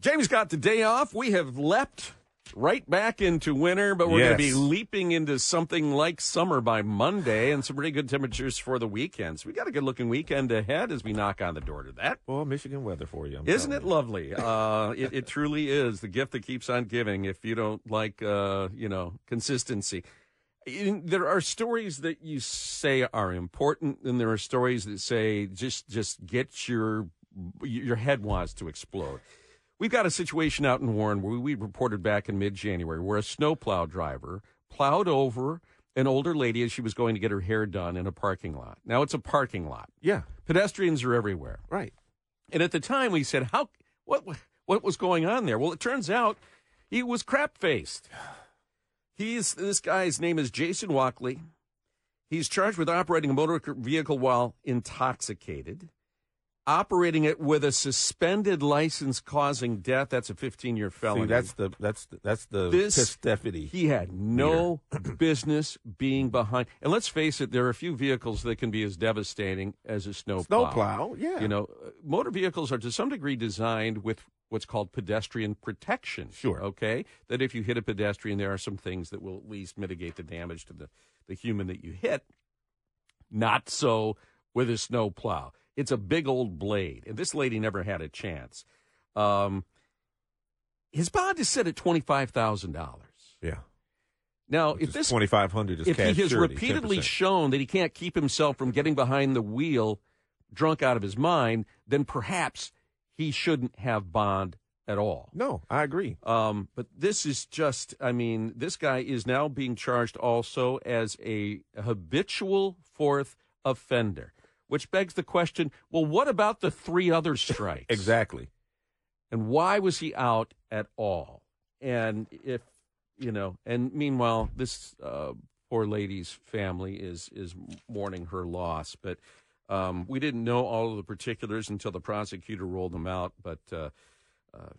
Jamie's got the day off. We have leapt right back into winter, but we're going to be leaping into something like summer by Monday and some pretty good temperatures for the weekend. So We got a good looking weekend ahead as we knock on the door to that. Well, Michigan weather for you. I'm Isn't it lovely? Uh, it, it truly is the gift that keeps on giving. If you don't like, uh, you know, consistency, In- there are stories that you say are important, and there are stories that say just just get your your head wants to explode. We've got a situation out in Warren where we reported back in mid January where a snowplow driver plowed over an older lady as she was going to get her hair done in a parking lot. Now it's a parking lot. Yeah, Pedestrians are everywhere. right. And at the time, we said, "How? What? What was going on there?" Well, it turns out he was crap faced. He's this guy's name is Jason Walkley. He's charged with operating a motor vehicle while intoxicated, operating it with a suspended license causing death. That's a 15-year felony. See, that's the that's the, that's the This-. He had no business being behind. And let's face it, there are a few vehicles that can be as devastating as a snow Snowplow, yeah. You know, motor vehicles are to some degree designed with what's called pedestrian protection. Sure. Okay? That if you hit a pedestrian, there are some things that will at least mitigate the damage to the, the human that you hit. Not so with a snow plow. It's a big old blade. And this lady never had a chance. Um, his bond is set at $25,000. yeah. Now, Which if is this 2500 is if he has surety, repeatedly 10%. shown that he can't keep himself from getting behind the wheel drunk out of his mind, then perhaps he shouldn't have bond at all. No, I agree. Um, but this is just, I mean, this guy is now being charged also as a habitual fourth offender, which begs the question well, what about the three other strikes? Exactly. and why was he out at all? And if you know, and meanwhile, this uh, poor lady's family is is mourning her loss, but um, we didn't know all of the particulars until the prosecutor rolled them out. But uh,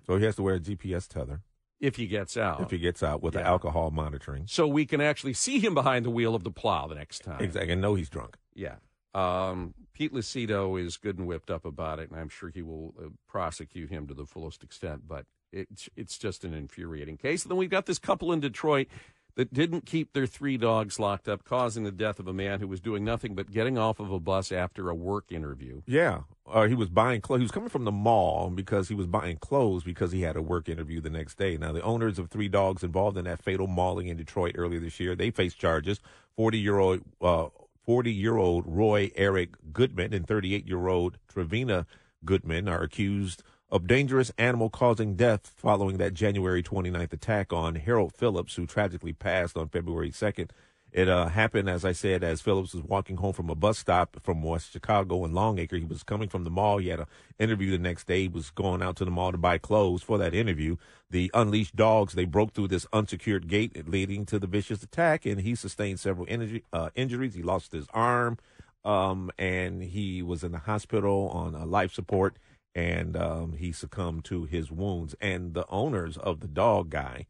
So he has to wear a GPS tether if he gets out, if he gets out with the alcohol monitoring. so we can actually see him behind the wheel of the plow the next time. Exactly. And know he's drunk. Yeah. Um, Pete Lucido is good and whipped up about it, and I'm sure he will uh, prosecute him to the fullest extent. But it's it's just an infuriating case. And then we've got this couple in Detroit that didn't keep their three dogs locked up, causing the death of a man who was doing nothing but getting off of a bus after a work interview. Yeah. Uh, he was buying clothes. He was coming from the mall because he was buying clothes because he had a work interview the next day. Now, the owners of three dogs involved in that fatal mauling in Detroit earlier this year, they face charges. 40 year old, uh, 40 year old Roy Eric Goodman and 38 year old Trevina Goodman are accused of dangerous animal causing death following that January 29th attack on Harold Phillips, who tragically passed on February 2nd. It uh, happened, as I said, as Phillips was walking home from a bus stop from West Chicago in Longacre. He was coming from the mall. He had an interview the next day. He was going out to the mall to buy clothes for that interview. The unleashed dogs, they broke through this unsecured gate leading to the vicious attack, and he sustained several injury, uh, injuries. He lost his arm, um, and he was in the hospital on uh, life support, and um, he succumbed to his wounds. And the owners of the dog guy,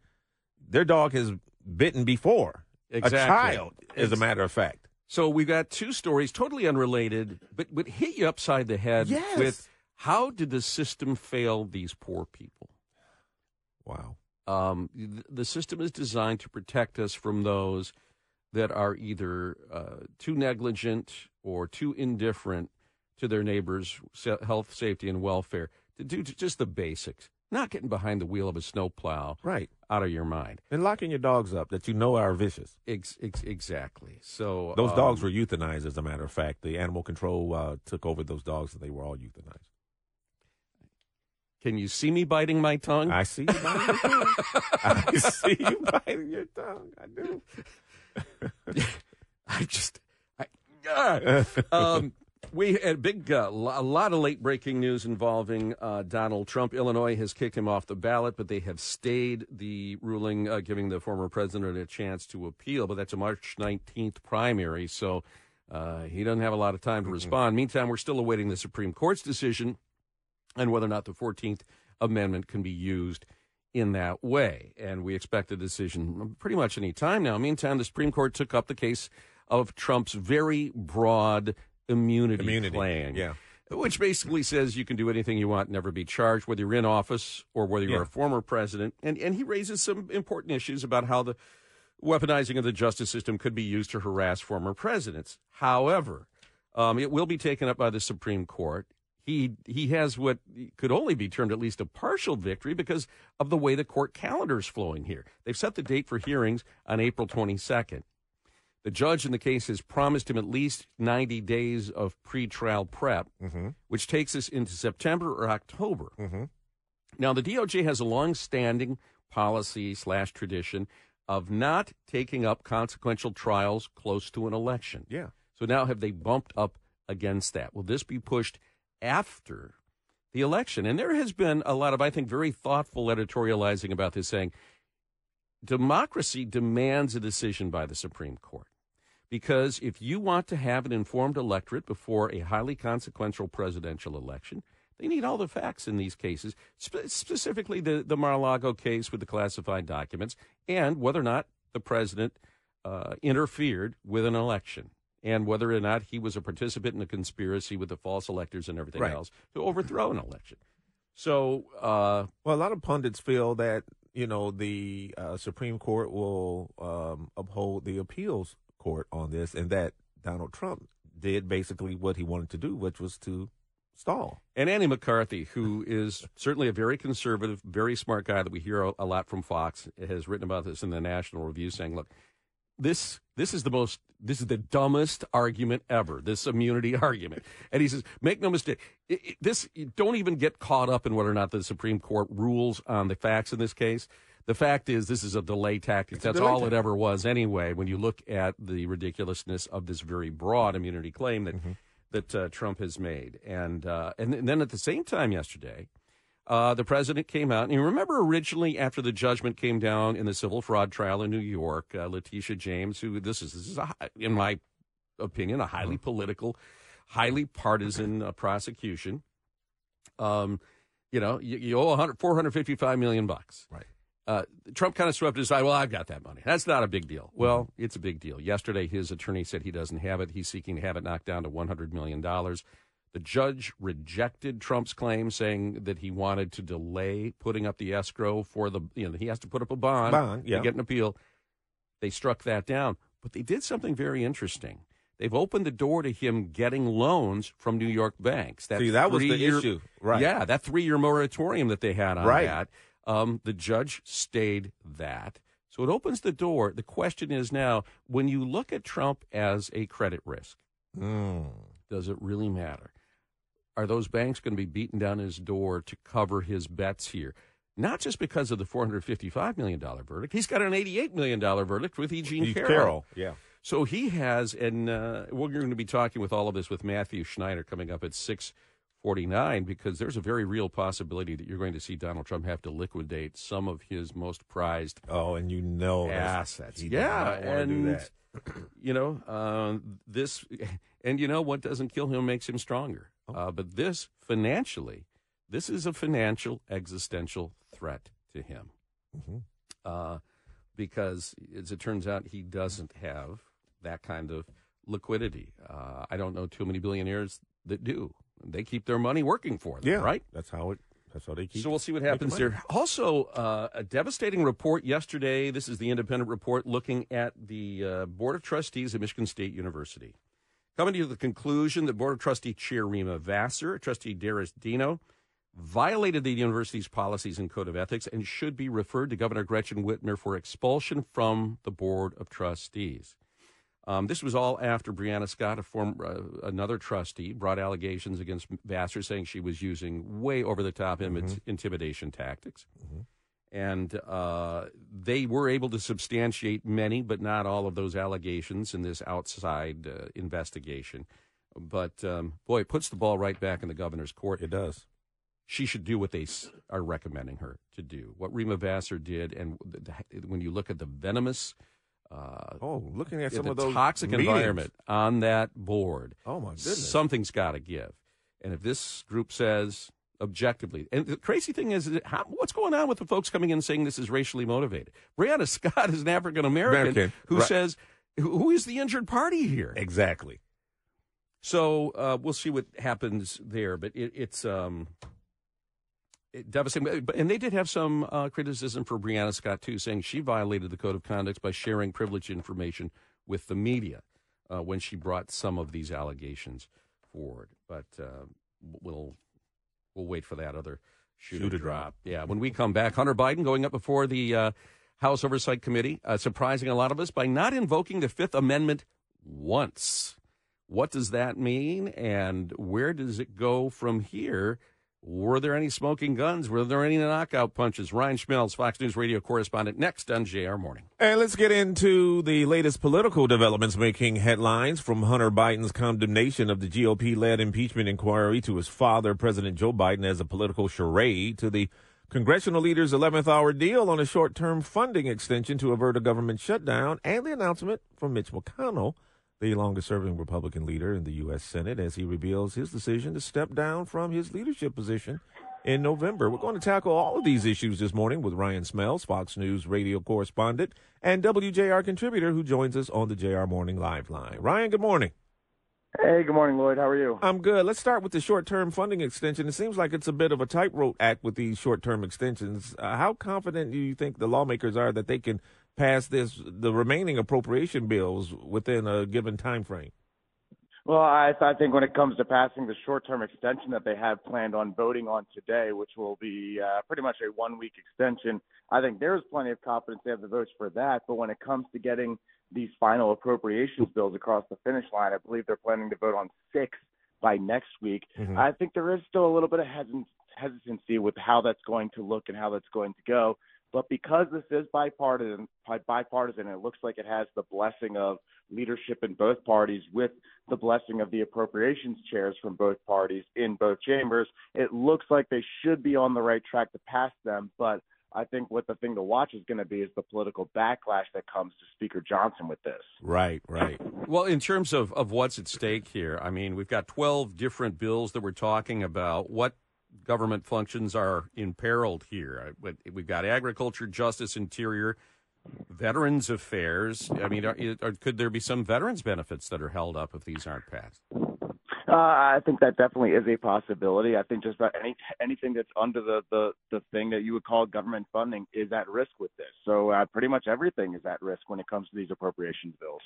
their dog has bitten before. Exactly. A child, as a matter of fact. So we've got two stories, totally unrelated, but but hit you upside the head Yes. with how did the system fail these poor people? Wow. Um, the system is designed to protect us from those that are either uh, too negligent or too indifferent to their neighbors' health, safety, and welfare to do just the basics. Not getting behind the wheel of a snowplow Right. out of your mind. And locking your dogs up that you know are vicious. Ex- ex- exactly. So Those um, dogs were euthanized, as a matter of fact. The animal control uh, took over those dogs, and they were all euthanized. Can you see me biting my tongue? I see you biting your tongue. I see you biting your tongue. I do. I just, I, ah. um, we had a big, uh, lo- a lot of late breaking news involving uh, Donald Trump. Illinois has kicked him off the ballot, but they have stayed the ruling, uh, giving the former president a chance to appeal. But that's a March 19th primary, so uh, he doesn't have a lot of time to respond. Meantime, we're still awaiting the Supreme Court's decision and whether or not the 14th Amendment can be used in that way. And we expect a decision pretty much any time now. Meantime, the Supreme Court took up the case of Trump's very broad immunity, Immunity, claim. yeah. which basically says you can do anything you want, never be charged, whether you're in office or whether you're Yeah. a former president. And and he raises some important issues about how the weaponizing of the justice system could be used to harass former presidents. However, um, it will be taken up by the Supreme Court. He he has what could only be termed at least a partial victory because of the way the court calendar is flowing here. They've set the date for hearings on April 22nd. The judge in the case has promised him at least 90 days of pretrial prep, mm-hmm. which takes us into September or October. Mm-hmm. Now, the DOJ has a long-standing policy slash tradition of not taking up consequential trials close to an election. Yeah. So now have they bumped up against that? Will this be pushed after the election? And there has been a lot of, I think, very thoughtful editorializing about this, saying democracy demands a decision by the Supreme Court. Because if you want to have an informed electorate before a highly consequential presidential election, they need all the facts in these cases, spe- specifically the, the Mar-a-Lago case with the classified documents, and whether or not the president uh, interfered with an election, and whether or not he was a participant in a conspiracy with the false electors and everything Right. else to overthrow an election. So, uh, Well, a lot of pundits feel that you know the uh, Supreme Court will um, uphold the appeals court on this, and that Donald Trump did basically what he wanted to do, which was to stall. And Andy McCarthy, who is certainly a very conservative, very smart guy that we hear a, a lot from Fox, has written about this in the National Review, saying, "Look, this this is the most this is the dumbest argument ever. This immunity argument." And he says, "Make no mistake, it, it- this don't even get caught up in whether or not the Supreme Court rules on the facts in this case." The fact is, this is a delay tactic. a That's delay all it ever was, anyway. When you look at the ridiculousness of this very broad immunity claim that that uh, Trump has made, and uh, and, and then at the same time yesterday, uh, the president came out. And you remember originally after the judgment came down in the civil fraud trial in New York, uh, Letitia James, who this is this is a, in my opinion a highly political, highly partisan uh, prosecution. Um, you know, you, you owe 100, 455 million bucks. Right. Uh, Trump kind of swept it aside. Well, I've got that money. That's not a big deal. Well, it's a big deal. Yesterday, his attorney said he doesn't have it. He's seeking to have it knocked down to $100 million. The judge rejected Trump's claim, saying that he wanted to delay putting up the escrow for the, you know, he has to put up a bond, Bond, yeah. to get an appeal. They struck that down. But they did something very interesting. They've opened the door to him getting loans from New York banks. See, that was the three-year- issue. Right. Yeah, that three year moratorium that they had on Right. that. Um, the judge stayed that. So it opens the door. The question is now when you look at Trump as a credit risk, Mm. does it really matter? Are those banks going to be beating down his door to cover his bets here? Not just because of the $455 million verdict. He's got an $88 million verdict with E. Jean Carroll. Carroll. Yeah. So he has, and uh, we're going to be talking with all of this with Matthew Schneider coming up at six forty-nine because there's a very real possibility that you're going to see Donald Trump have to liquidate some of his most prized Oh, and you know assets. yeah, and you know uh, this, and you know what doesn't kill him makes him stronger. Oh. Uh, but this financially, this is a financial existential threat to him Mhm. uh, because, as it turns out, he doesn't have that kind of liquidity. Uh, I don't know too many billionaires that do. They keep their money working for them, Yeah. right? That's how it. That's how they keep. So we'll see what happens there. Also, uh, a devastating report yesterday. This is the independent report looking at the uh, Board of Trustees at Michigan State University. Coming to the conclusion that Board of Trustee Chair Rema Vassar, Trustee Dennis Denno, violated the university's policies and code of ethics and should be referred to Governor Gretchen Whitmer for expulsion from the Board of Trustees. Um, this was all after Brianna Scott, a former uh, another trustee, brought allegations against Vassar, saying she was using way over the top imi- intimidation tactics. And uh, they were able to substantiate many, but not all of those allegations in this outside uh, investigation. But um, boy, it puts the ball right back in the governor's court It does. she should do what they are recommending her to do. What Rema Vassar did, and the, the, when you look at the venomous, uh, Oh, looking at some of those toxic meetings. environment on that board, Oh my goodness. something's got to give. And if this group says objectively, and the crazy thing is, how, what's going on with the folks coming in saying this is racially motivated? Brianna Scott is an African American who right. says, who is the injured party here? exactly. So uh, we'll see what happens there, but it, it's um, devastating. And they did have some uh, criticism for Brianna Scott too, saying she violated the code of conduct by sharing privileged information with the media uh, when she brought some of these allegations forward. But uh, we'll we'll wait for that other shoe, shoe to drop. drop. Yeah, when we come back, Hunter Biden going up before the uh, House Oversight Committee, uh, surprising a lot of us by not invoking the Fifth Amendment once. What does that mean, and where does it go from here? Were there any smoking guns? Were there any knockout punches? Ryan Schmelz, Fox News radio correspondent, next on JR Morning. And let's get into the latest political developments making headlines from Hunter Biden's condemnation of the GOP led impeachment inquiry to his father, President Joe Biden, as a political charade, to the Congressional leaders' 11th hour deal on a short term funding extension to avert a government shutdown, and the announcement from Mitch McConnell, the longest serving Republican leader in the U.S. Senate, as he reveals his decision to step down from his leadership position in November. We're going to tackle all of these issues this morning with Ryan Schmelz, Fox News radio correspondent and WJR contributor who joins us on the JR Morning Live line. Ryan, good morning. Hey, good morning, Lloyd. How are you? I'm good. Let's start with the short term funding extension. It seems like it's a bit of a tightrope act with these short term extensions. Uh, how confident do you think the lawmakers are that they can pass this the remaining appropriation bills within a given time frame? Well, I, I think when it comes to passing the short-term extension that they have planned on voting on today, which will be uh, pretty much a one-week extension, I think there's plenty of confidence they have the votes for that. But when it comes to getting these final appropriations bills across the finish line. I believe they're planning to vote on six by next week. Mm-hmm. I think there is still a little bit of hesitancy with how that's going to look and how that's going to go. But because this is bipartisan, bipartisan, it looks like it has the blessing of leadership in both parties with the blessing of the appropriations chairs from both parties in both chambers. It looks like they should be on the right track to pass them, but I think what the thing to watch is going to be is the political backlash that comes to Speaker Johnson with this. Right, right. Well, in terms of, of what's at stake here, I mean, we've got 12 different bills that we're talking about. What government functions are imperiled here? We've got agriculture, justice, interior, veterans affairs. I mean, are, are, could there be some veterans benefits that are held up if these aren't passed? Uh, I think that definitely is a possibility. I think just about any anything that's under the the the thing that you would call government funding is at risk with this. So uh, pretty much everything is at risk when it comes to these appropriations bills.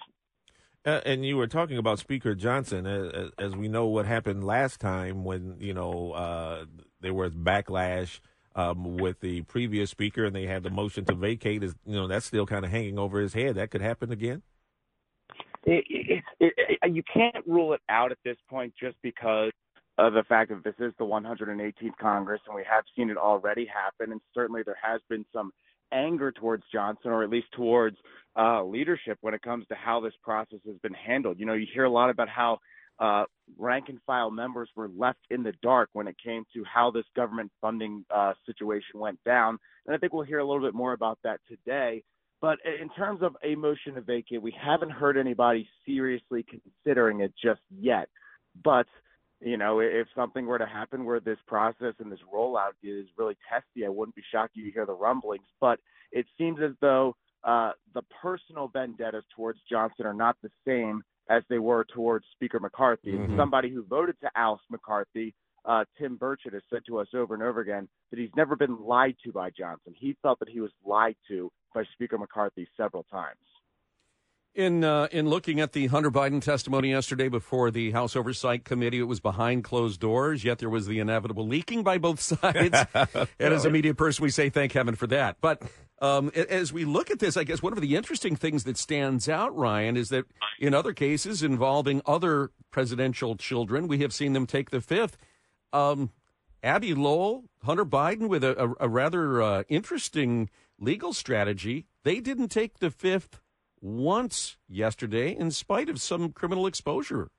Uh, and you were talking about Speaker Johnson, as, as, we know what happened last time when you know uh, there was backlash um, with the previous speaker, and they had the motion to vacate. Is you know that's still kind of hanging over his head. That could happen again it, it, it, you can't rule it out at this point just because of the fact that this is the 118th Congress and we have seen it already happen. And certainly there has been some anger towards Johnson, or at least towards uh, leadership, when it comes to how this process has been handled. You know, you hear a lot about how uh, rank and file members were left in the dark when it came to how this government funding uh, situation went down. And I think we'll hear a little bit more about that today. But in terms of a motion to vacate, we haven't heard anybody seriously considering it just yet. But you know, if something were to happen where this process and this rollout is really testy, I wouldn't be shocked you hear the rumblings. But it seems as though uh, the personal vendettas towards Johnson are not the same as they were towards Speaker McCarthy. Mm-hmm. Somebody who voted to oust McCarthy uh, Tim Burchett has said to us over and over again that he's never been lied to by Johnson. He felt that he was lied to by Speaker McCarthy several times. In uh, in looking at the Hunter Biden testimony yesterday before the House Oversight Committee, it was behind closed doors. Yet there was the inevitable leaking by both sides. and as a media person, we say thank heaven for that. But um, as we look at this, I guess one of the interesting things that stands out, Ryan, is that in other cases involving other presidential children, we have seen them take the fifth um, Abbe Lowell, Hunter Biden, with a, a, a rather uh, interesting legal strategy. They didn't take the fifth once yesterday, in spite of some criminal exposure.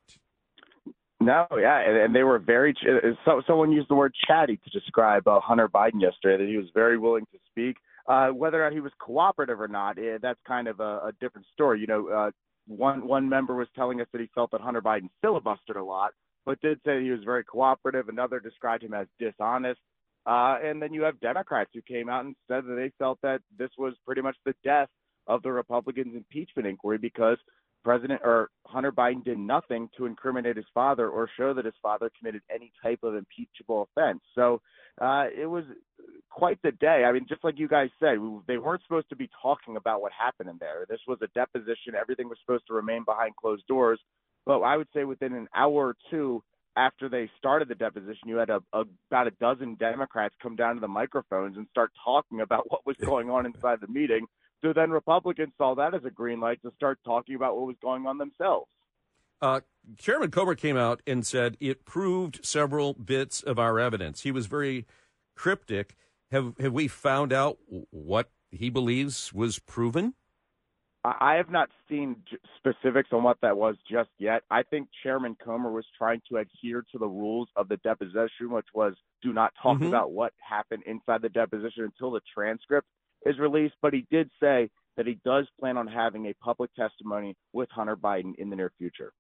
No, yeah, and, and they were very. Uh, so, someone used the word chatty to describe uh, Hunter Biden yesterday. That he was very willing to speak. Uh, whether or not he was cooperative or not, eh, that's kind of a, a different story. You know, uh, one one member was telling us that he felt that Hunter Biden filibustered a lot, but did say he was very cooperative. Another described him as dishonest. Uh, and then you have Democrats who came out and said that they felt that this was pretty much the death of the Republicans' impeachment inquiry because President or Hunter Biden did nothing to incriminate his father or show that his father committed any type of impeachable offense. So uh, it was quite the day. I mean, just like you guys said, they weren't supposed to be talking about what happened in there. This was a deposition. Everything was supposed to remain behind closed doors. But I would say within an hour or two after they started the deposition, you had a, a, about a dozen Democrats come down to the microphones and start talking about what was going on inside the meeting. So then Republicans saw that as a green light to start talking about what was going on themselves. Uh, Chairman Comer came out and said it proved several bits of our evidence. He was very cryptic. Have have we found out what he believes was proven? I have not seen specifics on what that was just yet. I think Chairman Comer was trying to adhere to the rules of the deposition, which was do not talk mm-hmm. about what happened inside the deposition until the transcript is released. But he did say that he does plan on having a public testimony with Hunter Biden in the near future.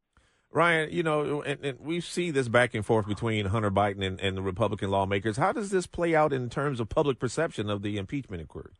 Ryan, you know, and, and, we see this back and forth between Hunter Biden and, and the Republican lawmakers. How does this play out in terms of public perception of the impeachment inquiry?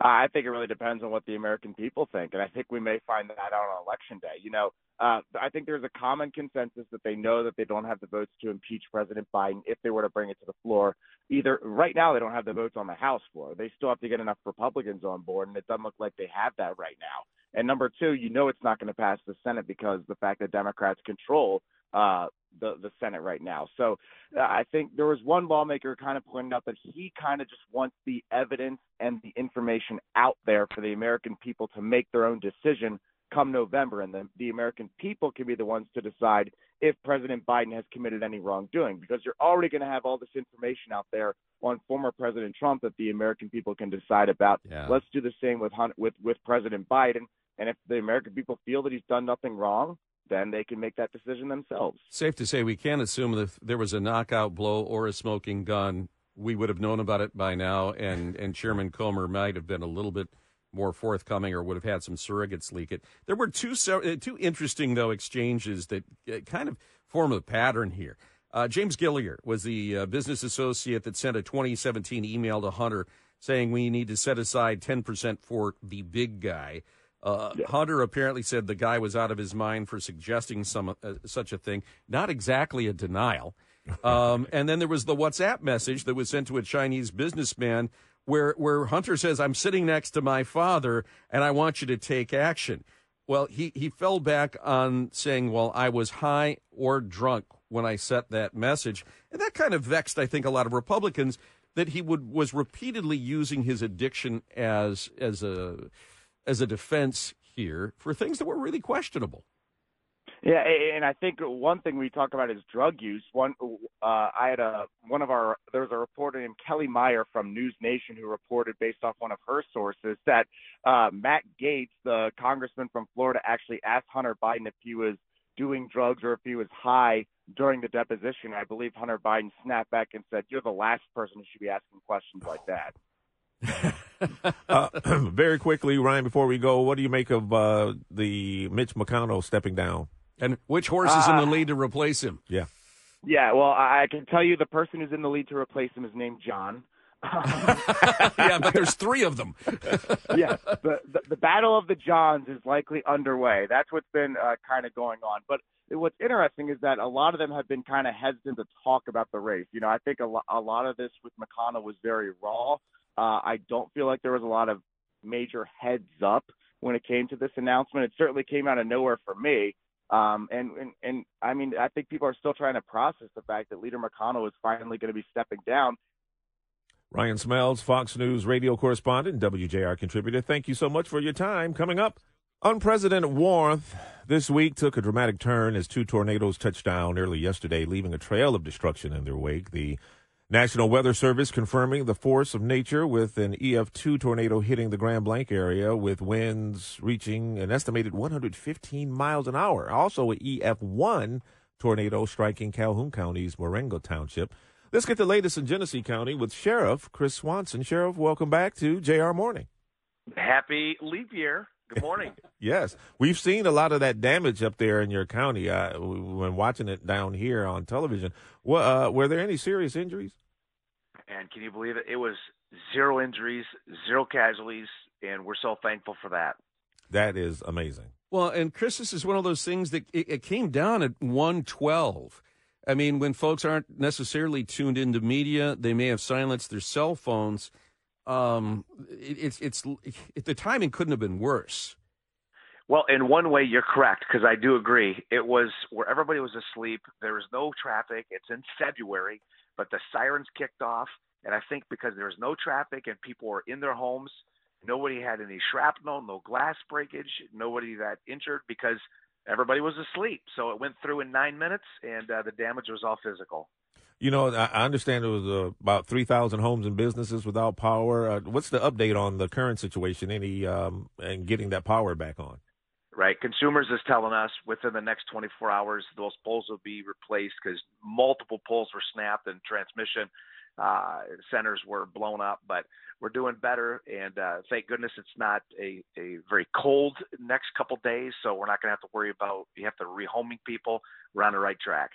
I think it really depends on what the American people think, and I think we may find that out on election day. You know, uh, I think there's a common consensus that they know that they don't have the votes to impeach President Biden if they were to bring it to the floor. Either right now they don't have the votes on the House floor. They still have to get enough Republicans on board, and it doesn't look like they have that right now. And number two, you know it's not going to pass the Senate because the fact that Democrats control uh, the the Senate right now. So uh, I think there was one lawmaker kind of pointed out that he kind of just wants the evidence and the information out there for the American people to make their own decision come November, and then the American people can be the ones to decide if President Biden has committed any wrongdoing, because you're already going to have all this information out there on former President Trump that the American people can decide about. Yeah. Let's do the same with with with President Biden, and if the American people feel that he's done nothing wrong, then they can make that decision themselves. Safe to say, we can't assume that if there was a knockout blow or a smoking gun, we would have known about it by now, and, and Chairman Comer might have been a little bit more forthcoming or would have had some surrogates leak it. There were two uh, two interesting though exchanges that uh, kind of form a pattern here. Uh, James Gilliar was the uh, business associate that sent a 2017 email to Hunter saying we need to set aside 10% for the big guy. Uh, yeah. Hunter apparently said the guy was out of his mind for suggesting some uh, such a thing. Not exactly a denial. Um, and then there was the WhatsApp message that was sent to a Chinese businessman where where Hunter says, "I'm sitting next to my father, and I want you to take action." Well, he he fell back on saying, "Well, I was high or drunk when I sent that message," and that kind of vexed, I think, a lot of Republicans that he would was repeatedly using his addiction as as a as a defense here for things that were really questionable. Yeah, and I think one thing we talk about is drug use. One, uh, I had a one of our there was a reporter named Kelly Meyer from News Nation who reported based off one of her sources that uh, Matt Gaetz, the congressman from Florida, actually asked Hunter Biden if he was doing drugs or if he was high during the deposition. I believe Hunter Biden snapped back and said, "You're the last person who should be asking questions like that." uh, very quickly, Ryan, before we go, what do you make of uh, the Mitch McConnell stepping down? And which horse is in the lead to replace him? Yeah. Yeah, well, I can tell you the person who's in the lead to replace him is named John. yeah, but there's three of them. yeah, the, the, the battle of the Johns is likely underway. That's what's been uh, kind of going on. But what's interesting is that a lot of them have been kind of hesitant to talk about the race. You know, I think a, lo- a lot of this with McConnell was very raw. Uh, I don't feel like there was a lot of major heads up when it came to this announcement. It certainly came out of nowhere for me. Um, and, and, and I mean, I think people are still trying to process the fact that Leader McConnell is finally going to be stepping down. Ryan Schmelz, Fox News radio correspondent, WJR contributor. Thank you so much for your time. Coming up, unprecedented warmth this week took a dramatic turn as two tornadoes touched down early yesterday, leaving a trail of destruction in their wake. The National Weather Service confirming the force of nature with an EF2 tornado hitting the Grand Blanc area with winds reaching an estimated 115 miles an hour. Also, an EF1 tornado striking Calhoun County's Marengo Township. Let's get the latest in Genesee County with Sheriff Chris Swanson. Sheriff, welcome back to JR Morning. Happy leap year. Good morning. yes, we've seen a lot of that damage up there in your county uh, when watching it down here on television. Well, uh, were there any serious injuries? And can you believe it? It was zero injuries, zero casualties, and we're so thankful for that. That is amazing. Well, and Chris, this is one of those things that it, it came down at 112. I mean, when folks aren't necessarily tuned into media, they may have silenced their cell phones. Um, it, it's it's it, the timing couldn't have been worse. Well, in one way, you're correct because I do agree. It was where everybody was asleep. There was no traffic. It's in February, but the sirens kicked off, and I think because there was no traffic and people were in their homes, nobody had any shrapnel, no glass breakage, nobody that injured because everybody was asleep. So it went through in nine minutes, and uh, the damage was all physical. You know, I understand it was uh, about 3,000 homes and businesses without power. Uh, what's the update on the current situation any um, and getting that power back on? Right. Consumers is telling us within the next 24 hours, those poles will be replaced because multiple poles were snapped and transmission uh, centers were blown up. But we're doing better, and uh, thank goodness it's not a, a very cold next couple days, so we're not going to have to worry about you have to rehoming people. We're on the right track.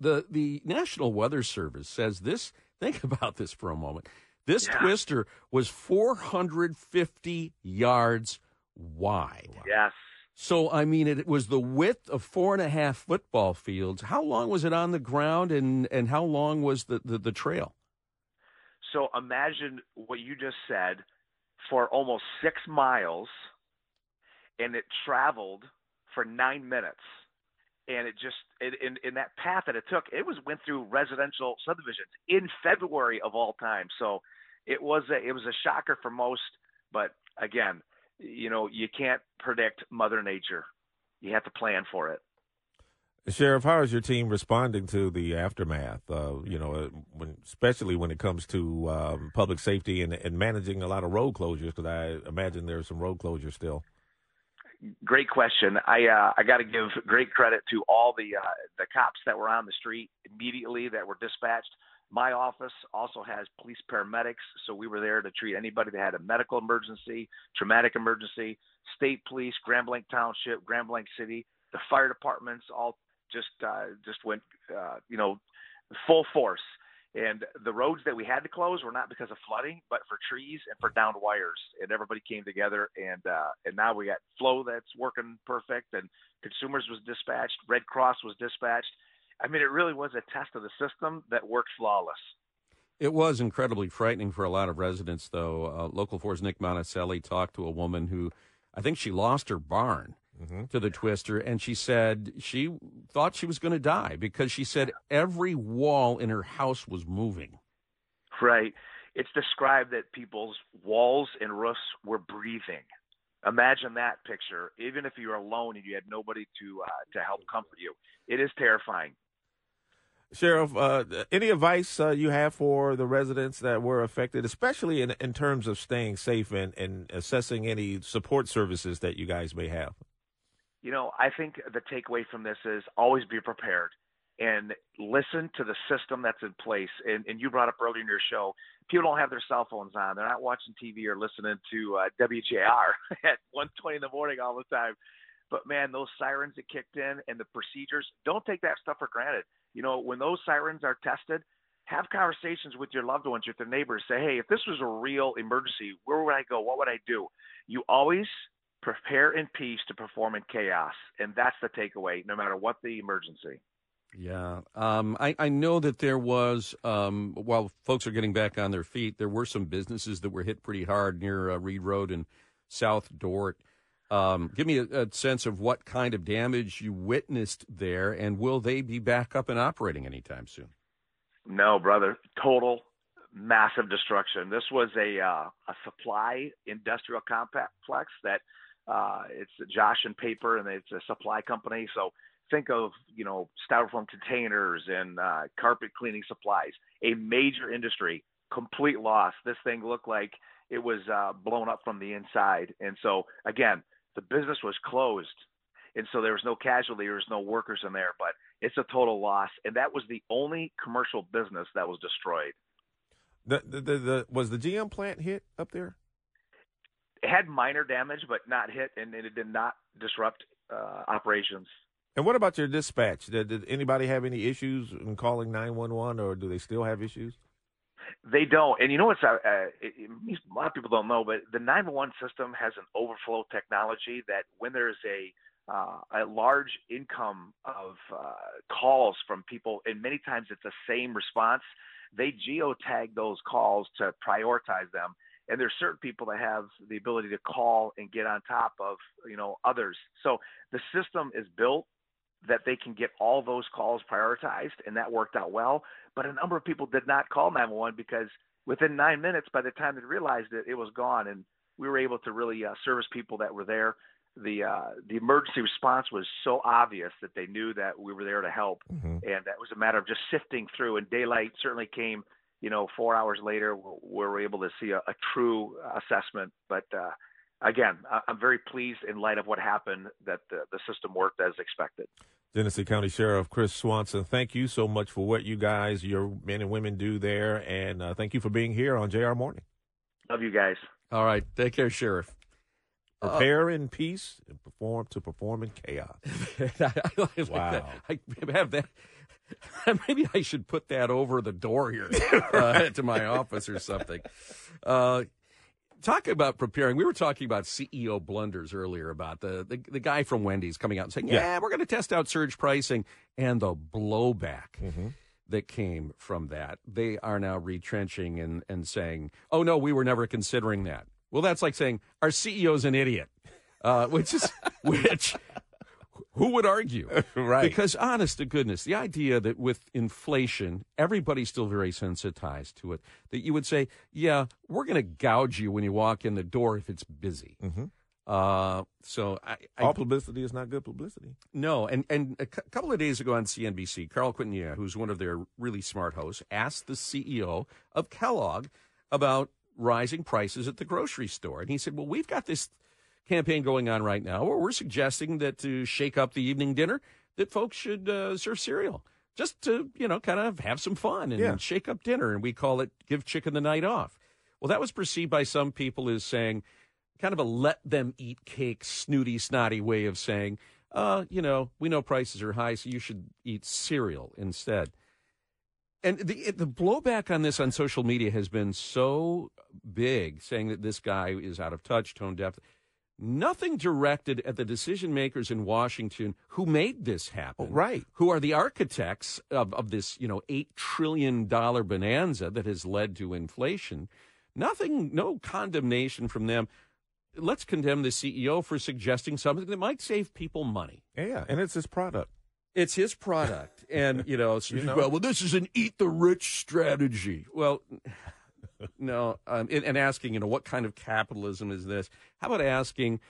The the National Weather Service says this. Think about this for a moment. This yeah. twister was 450 yards wide. Yes. So, I mean, it was the width of four and a half football fields. How long was it on the ground, and, and how long was the, the, the trail? So, imagine what you just said for almost six miles, and it traveled for nine minutes. And it just it, in in that path that it took, it was went through residential subdivisions in February of all time. So it was a it was a shocker for most, but again, you know, you can't predict Mother Nature. You have to plan for it. Sheriff, how is your team responding to the aftermath? Uh, you know, uh, when, especially when it comes to um, public safety and, and, managing a lot of road closures, because I imagine there's some road closures still. Great question. I uh, I got to give great credit to all the uh, the cops that were on the street immediately that were dispatched. My office also has police paramedics, so we were there to treat anybody that had a medical emergency, traumatic emergency. State police, Grand Blanc Township, Grand Blanc City, the fire departments all just uh, just went uh, you know full force. And the roads that we had to close were not because of flooding, but for trees and for downed wires. And everybody came together, and uh, and now we got flow that's working perfect, and consumers was dispatched, Red Cross was dispatched, I mean, it really was a test of the system that worked flawless. It was incredibly frightening for a lot of residents, though. Uh, Local 4's Nick Monacelli talked to a woman who I think she lost her barn mm-hmm. to the twister, and she said she thought she was going to die because she said every wall in her house was moving. Right. It's described that people's walls and roofs were breathing. Imagine that picture. Even if you were alone and you had nobody to uh, to help comfort you, it is terrifying. Sheriff, uh, any advice uh, you have for the residents that were affected, especially in, in terms of staying safe and, and assessing any support services that you guys may have? You know, I think the takeaway from this is always be prepared and listen to the system that's in place. And, and you brought up earlier in your show, people don't have their cell phones on. They're not watching TV or listening to uh, WJR at 1:20 in the morning all the time. But man, those sirens that kicked in and the procedures, don't take that stuff for granted. You know, when those sirens are tested, have conversations with your loved ones, with their neighbors. Say, hey, if this was a real emergency, where would I go? What would I do? You always prepare in peace to perform in chaos. And that's the takeaway, no matter what the emergency. Yeah. Um, I, I know that there was, um, while folks are getting back on their feet, there were some businesses that were hit pretty hard near uh, Reid Road and South Dort. Um, give me a, a, sense of what kind of damage you witnessed there, and will they be back up and operating anytime soon? No, brother. Total massive destruction. This was a uh, a supply industrial complex that uh, it's Josh and Paper, and it's a supply company. So think of you know styrofoam containers and uh, carpet cleaning supplies. A major industry, complete loss. This thing looked like it was uh, blown up from the inside, and so again the business was closed. And so there was no casualty, there was no workers in there, but it's a total loss. And that was the only commercial business that was destroyed. The, the, the, the was the GM plant hit up there? It had minor damage, but not hit, and, and it did not disrupt uh, operations. And what about your dispatch? Did, did anybody have any issues in calling 911, or do they still have issues? They don't, and you know what's uh, uh, it, it, a lot of people don't know, but the 911 system has an overflow technology that when there's a uh, a large income of uh, calls from people, and many times it's the same response. They geotag those calls to prioritize them, and there's certain people that have the ability to call and get on top of you know others. So the system is built that they can get all those calls prioritized, and that worked out well. But a number of people did not call 911 because within nine minutes, by the time they realized it, it was gone, and we were able to really uh, service people that were there the uh, the emergency response was so obvious that they knew that we were there to help, mm-hmm. and that was a matter of just sifting through. And daylight certainly came, you know, four hours later, we were able to see a, a true assessment. But uh, again, I'm very pleased in light of what happened that the, the system worked as expected. Genesee County Sheriff Chris Swanson, thank you so much for what you guys, your men and women, do there, and uh, thank you for being here on JR Morning. Love you guys. All right, take care, Sheriff. Prepare uh, in peace and perform to perform in chaos. I, wow. I have that. Maybe I should put that over the door here uh, to my office or something. Uh, talk about preparing. We were talking about CEO blunders earlier about the, the, the guy from Wendy's coming out and saying, "Yeah, yeah we're going to test out surge pricing," and the blowback. Mm-hmm that came from that. They are now retrenching and, and saying, oh, no, we were never considering that. Well, that's like saying our CEO's an idiot, uh, which is which. Who would argue? right. Because honest to goodness, the idea that with inflation, everybody's still very sensitized to it, that you would say, yeah, we're going to gouge you when you walk in the door if it's busy. Mm-hmm. Uh, so I, I, all publicity is not good publicity. No, and and a c- couple of days ago on CNBC, Carl Quintanilla, who's one of their really smart hosts, asked the CEO of Kellogg about rising prices at the grocery store. And he said, Well, we've got this campaign going on right now where we're suggesting that to shake up the evening dinner, that folks should uh, serve cereal just to, you know, kind of have some fun and yeah. shake up dinner. And we call it give chicken the night off. Well, that was perceived by some people as saying, kind of a let them eat cake, snooty, snotty way of saying, uh, you know, we know prices are high, so you should eat cereal instead. And the the blowback on this on social media has been so big, saying that this guy is out of touch, tone deaf. Nothing directed at the decision makers in Washington who made this happen. Oh, right. Who are the architects of, of this, you know, $8 trillion bonanza that has led to inflation. Nothing, no condemnation from them. Let's condemn the CEO for suggesting something that might save people money. Yeah, and it's his product. It's his product, and you know, you know? well, well, this is an eat the rich strategy. Well, no, um, and, and, asking, you know, what kind of capitalism is this? How about asking,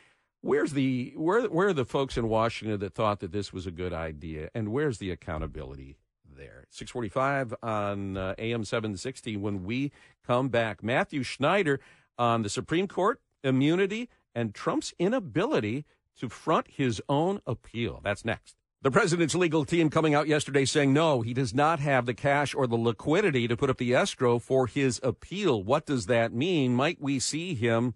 where's the where where are the folks in Washington that thought that this was a good idea, and where's the accountability there? Six forty five on uh, AM seven sixty. When we come back, Matthew Schneider on the Supreme Court immunity and Trump's inability to front his own appeal. That's next. The president's legal team coming out yesterday saying no, he does not have the cash or the liquidity to put up the escrow for his appeal. What does that mean? Might we see him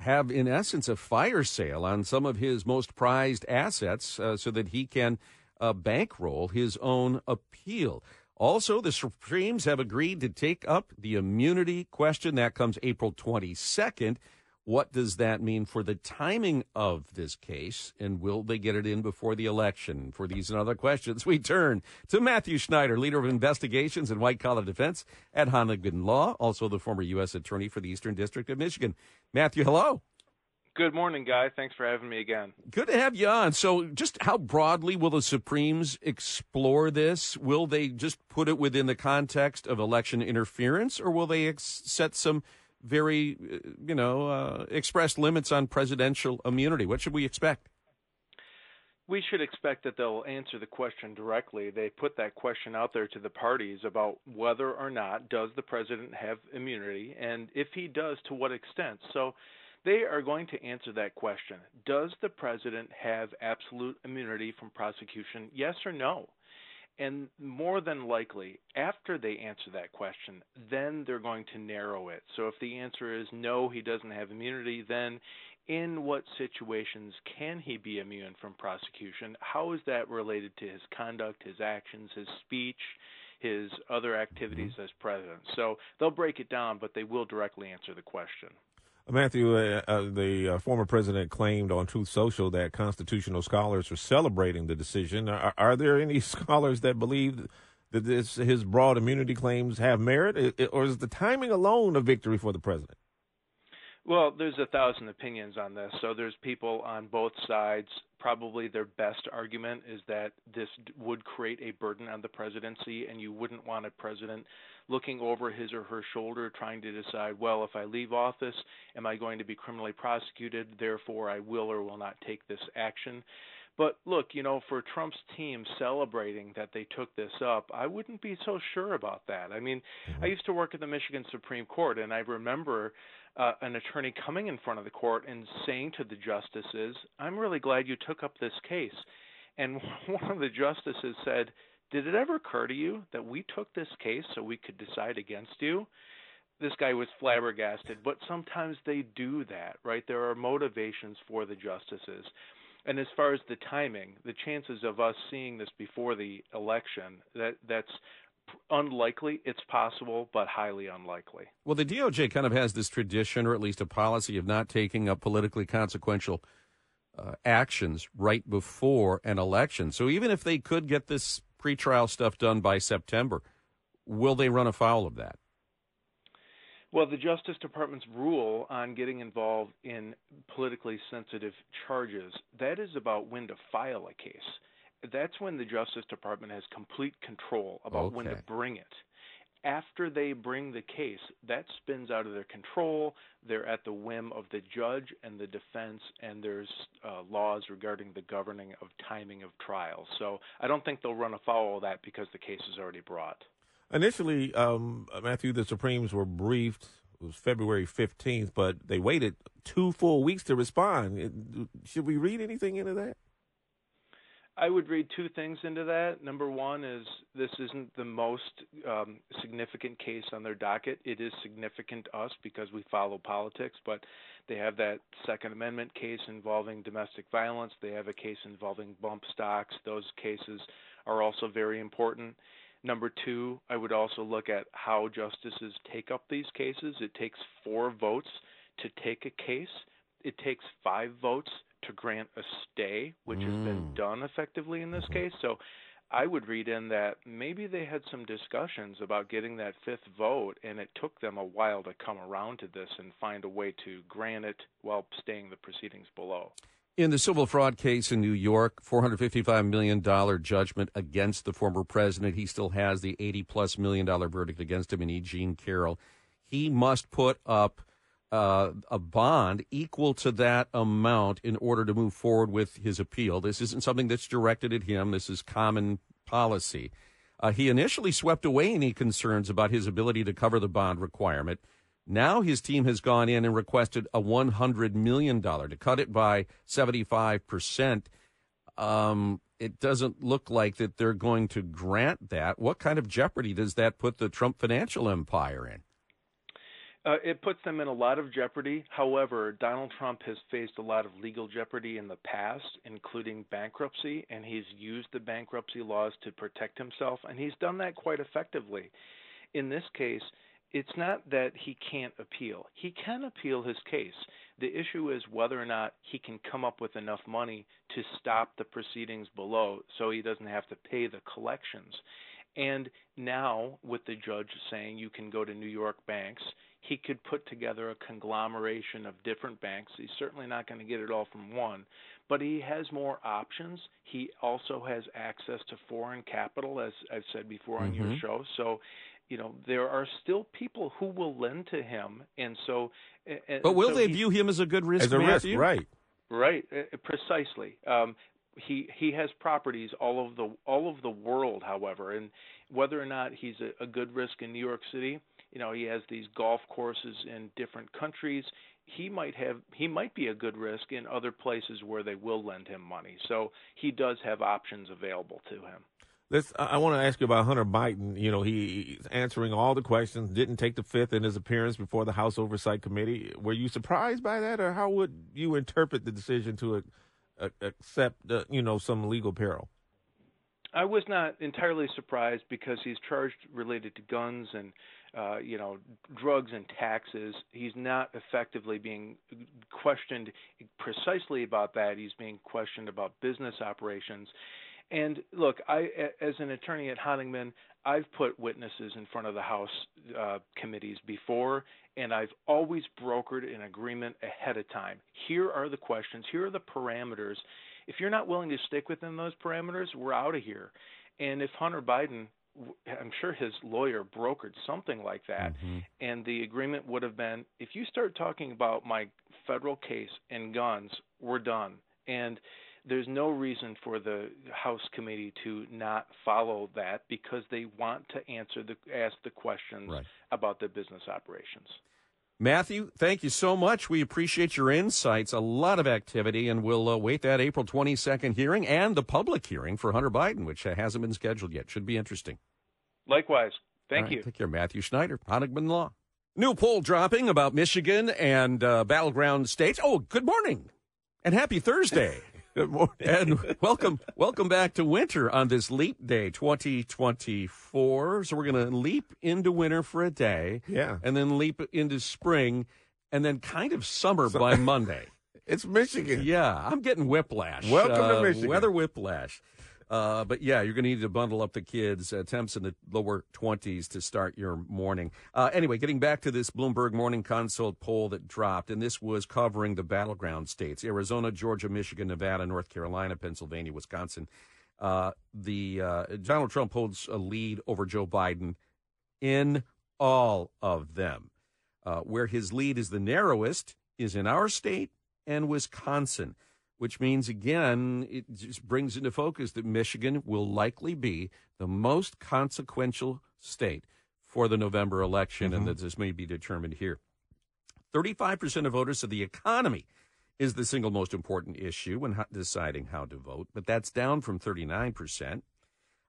have, in essence, a fire sale on some of his most prized assets uh, so that he can uh, bankroll his own appeal? Also, the Supremes have agreed to take up the immunity question. That comes April 22nd. What does that mean for the timing of this case? And will they get it in before the election? For these and other questions, we turn to Matthew Schneider, leader of investigations and white collar defense at Honigman Law, also the former U.S. Attorney for the Eastern District of Michigan. Matthew, hello. Good morning, guy. Thanks for having me again. Good to have you on. So, just how broadly will the Supremes explore this? Will they just put it within the context of election interference, or will they ex- set some very, uh, you know, uh, expressed limits on presidential immunity. What should we expect? We should expect that they'll answer the question directly. They put that question out there to the parties about whether or not does the president have immunity, and if he does, to what extent. So they are going to answer that question. Does the president have absolute immunity from prosecution? Yes or no? And more than likely, after they answer that question, then they're going to narrow it. So if the answer is no, he doesn't have immunity, then in what situations can he be immune from prosecution? How is that related to his conduct, his actions, his speech, his other activities mm-hmm. as president. So they'll break it down, but they will directly answer the question. Matthew, uh, uh, the uh, former president claimed on Truth Social that constitutional scholars are celebrating the decision. Are, are there any scholars that believe that this, his broad immunity claims have merit, or is the timing alone a victory for the president? Well, there's a thousand opinions on this. So there's people on both sides. Probably their best argument is that this would create a burden on the presidency, and you wouldn't want a president looking over his or her shoulder trying to decide, well, if I leave office, am I going to be criminally prosecuted? Therefore, I will or will not take this action. But look, you know, for Trump's team celebrating that they took this up, I wouldn't be so sure about that. I mean, mm-hmm. I used to work at the Michigan Supreme Court, and I remember uh, an attorney coming in front of the court and saying to the justices, I'm really glad you took up this case. And one of the justices said, Did it ever occur to you that we took this case so we could decide against you? This guy was flabbergasted, but sometimes they do that, right? There are motivations for the justices. And as far as the timing, the chances of us seeing this before the election, that that's unlikely. It's possible, but highly unlikely. Well, the DOJ kind of has this tradition, or at least a policy, of not taking up politically consequential uh, actions right before an election. So even if they could get this pretrial stuff done by September, will they run afoul of that? Well, the Justice Department's rule on getting involved in politically sensitive charges, that is about when to file a case. That's when the Justice Department has complete control about okay. when to bring it. After they bring the case, that spins out of their control. They're at the whim of the judge and the defense, and there's uh, laws regarding the governing of timing of trials. So I don't think they'll run afoul of that because the case is already brought. Initially, um, Matthew, the Supremes were briefed. It was February 15th, but they waited two full weeks to respond. Should we read anything into that? I would read two things into that. Number one is this isn't the most um, significant case on their docket. It is significant to us because we follow politics, but they have that Second Amendment case involving domestic violence. They have a case involving bump stocks. Those cases are also very important. Number two, I would also look at how justices take up these cases. It takes four votes to take a case, it takes five votes to grant a stay, which mm. has been mm. done effectively in this mm-hmm. case. So I would read in that maybe they had some discussions about getting that fifth vote, and it took them a while to come around to this and find a way to grant it while staying the proceedings below. In the civil fraud case in New York, $455 million judgment against the former president. He still has the 80 plus million dollar verdict against him in E. Jean Carroll. He must put up uh, a bond equal to that amount in order to move forward with his appeal. This isn't something that's directed at him. This is common policy. Uh, he initially swept away any concerns about his ability to cover the bond requirement. Now his team has gone in and requested a $100 million to cut it by 75%. Um, it doesn't look like that they're going to grant that. What kind of jeopardy does that put the Trump financial empire in? Uh, it puts them in a lot of jeopardy. However, Donald Trump has faced a lot of legal jeopardy in the past, including bankruptcy, and he's used the bankruptcy laws to protect himself, and he's done that quite effectively. In this case, it's not that he can't appeal. He can appeal his case. The issue is whether or not he can come up with enough money to stop the proceedings below so he doesn't have to pay the collections. And now, with the judge saying you can go to New York banks, he could put together a conglomeration of different banks. He's certainly not going to get it all from one, but he has more options. He also has access to foreign capital, as I've said before on mm-hmm. your show. So you know there are still people who will lend to him, and so. And but will so they view him as a good risk? As a risk, right? Right, uh, precisely. Um, he he has properties all over the all over the world, however, and whether or not he's a, a good risk in New York City, you know, he has these golf courses in different countries. He might have he might be a good risk in other places where they will lend him money. So he does have options available to him. Let's. I want to ask you about Hunter Biden. You know, he's answering all the questions. Didn't take the fifth in his appearance before the House Oversight Committee. Were you surprised by that, or how would you interpret the decision to uh, accept, uh, you know, some legal peril? I was not entirely surprised because he's charged related to guns and uh, you know drugs and taxes. He's not effectively being questioned precisely about that. He's being questioned about business operations. And look, I as an attorney at Honigman, I've put witnesses in front of the House uh, committees before, and I've always brokered an agreement ahead of time. Here are the questions. Here are the parameters if you're not willing to stick within those parameters, we're out of here. And if Hunter Biden, I'm sure his lawyer brokered something like that, mm-hmm. and the agreement would have been if you start talking about my federal case and guns, we're done. And there's no reason for the House committee to not follow that because they want to answer the ask the questions right. about the business operations. Matthew, thank you so much. We appreciate your insights. A lot of activity, and we'll uh, wait that April 22nd hearing and the public hearing for Hunter Biden, which uh, hasn't been scheduled yet. Should be interesting. Likewise. Thank right, you. Take care, Matthew Schneider, Honigman Law. New poll dropping about Michigan and uh, battleground states. Oh, good morning and happy Thursday. Good morning. And welcome, welcome back to winter on this leap day 2024. So we're going to leap into winter for a day. Yeah. And then leap into spring and then kind of summer by Monday. It's Michigan. Yeah. I'm getting whiplash. Welcome uh, to Michigan. Weather whiplash. Uh, but yeah, you're going to need to bundle up the kids. Uh, temps in the lower 20s to start your morning. Uh, anyway, getting back to this Bloomberg Morning Consult poll that dropped, and this was covering the battleground states Arizona, Georgia, Michigan, Nevada, North Carolina, Pennsylvania, Wisconsin. Uh, the uh, Donald Trump holds a lead over Joe Biden in all of them. Uh, where his lead is the narrowest is in our state and Wisconsin which means, again, it just brings into focus that Michigan will likely be the most consequential state for the November election, mm-hmm. and that this may be determined here. 35% of voters said the economy is the single most important issue when deciding how to vote, but that's down from 39%.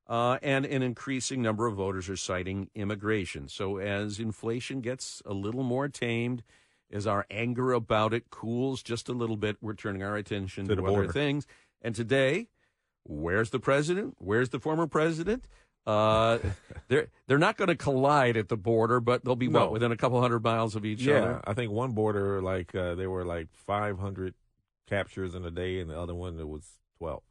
Uh, and an increasing number of voters are citing immigration. So as inflation gets a little more tamed, as our anger about it cools just a little bit, we're turning our attention to, to other things. And today, where's the president? Where's the former president? Uh, they're they're not going to collide at the border, but they'll be no. what within a couple hundred miles of each yeah, other. I think one border like uh, there were like 500 captures in a day, and the other one there was 12.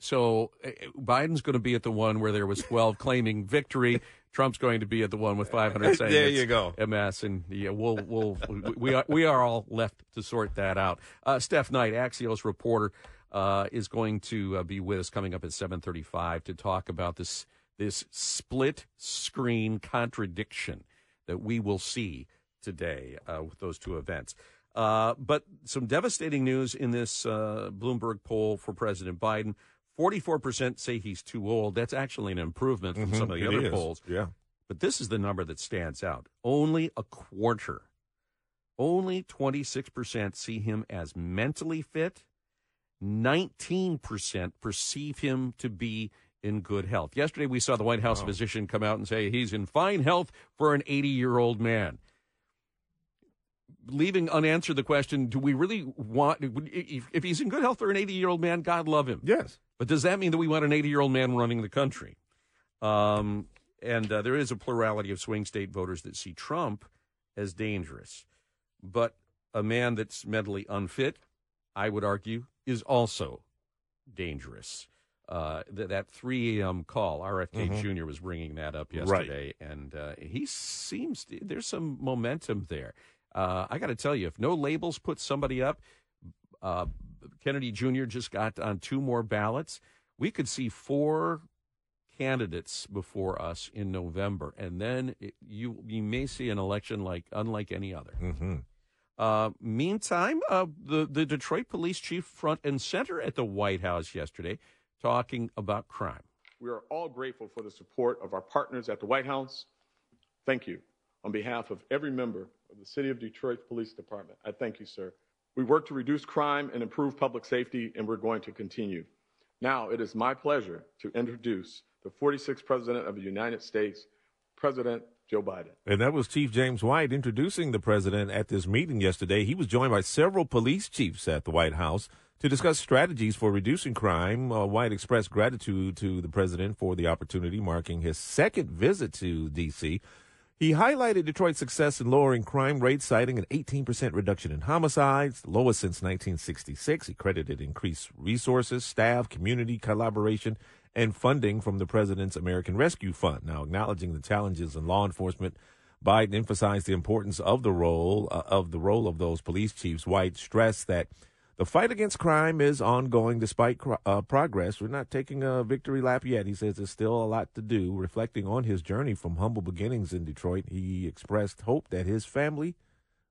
So uh, Biden's going to be at the one where there was 12 claiming victory. Trump's going to be at the one with 500 saying there you go. MS, and yeah, we'll we'll we are we are all left to sort that out. Uh, Steph Knight, Axios reporter, uh, is going to uh, be with us coming up at 7:35 to talk about this this split screen contradiction that we will see today uh, with those two events. Uh, but some devastating news in this uh, Bloomberg poll for President Biden. 44% say he's too old. That's actually an improvement from mm-hmm, some of the other is. polls. Yeah. But this is the number that stands out. Only a quarter, only 26% see him as mentally fit. 19% perceive him to be in good health. Yesterday, we saw the White House oh. physician come out and say he's in fine health for an 80 year old man leaving unanswered the question do we really want if he's in good health for an 80 year old man god love him yes but does that mean that we want an 80 year old man running the country um, and uh, there is a plurality of swing state voters that see trump as dangerous but a man that's mentally unfit i would argue is also dangerous uh, th- that 3 a.m. call, RFK mm-hmm. Jr. was bringing that up yesterday, right. and uh, he seems to, there's some momentum there. Uh, I got to tell you, if no labels put somebody up, uh, Kennedy Jr. just got on two more ballots. We could see four candidates before us in November, and then it, you you may see an election like unlike any other. Mm-hmm. Uh, meantime, uh, the the Detroit police chief front and center at the White House yesterday, talking about crime. We are all grateful for the support of our partners at the White House. Thank you on behalf of every member of the City of Detroit Police Department. I thank you, sir. We work to reduce crime and improve public safety, and we're going to continue. Now, it is my pleasure to introduce the 46th President of the United States, President Joe Biden. And that was Chief James White introducing the president at this meeting yesterday. He was joined by several police chiefs at the White House to discuss strategies for reducing crime. Uh, White expressed gratitude to the president for the opportunity, marking his second visit to D.C. He highlighted Detroit's success in lowering crime rates, citing an 18% reduction in homicides, lowest since 1966. He credited increased resources, staff, community collaboration, and funding from the president's American Rescue Fund. Now, acknowledging the challenges in law enforcement, Biden emphasized the importance of the role uh, of the role of those police chiefs. White stressed that the fight against crime is ongoing despite uh, progress. We're not taking a victory lap yet. He says there's still a lot to do. Reflecting on his journey from humble beginnings in Detroit, he expressed hope that his family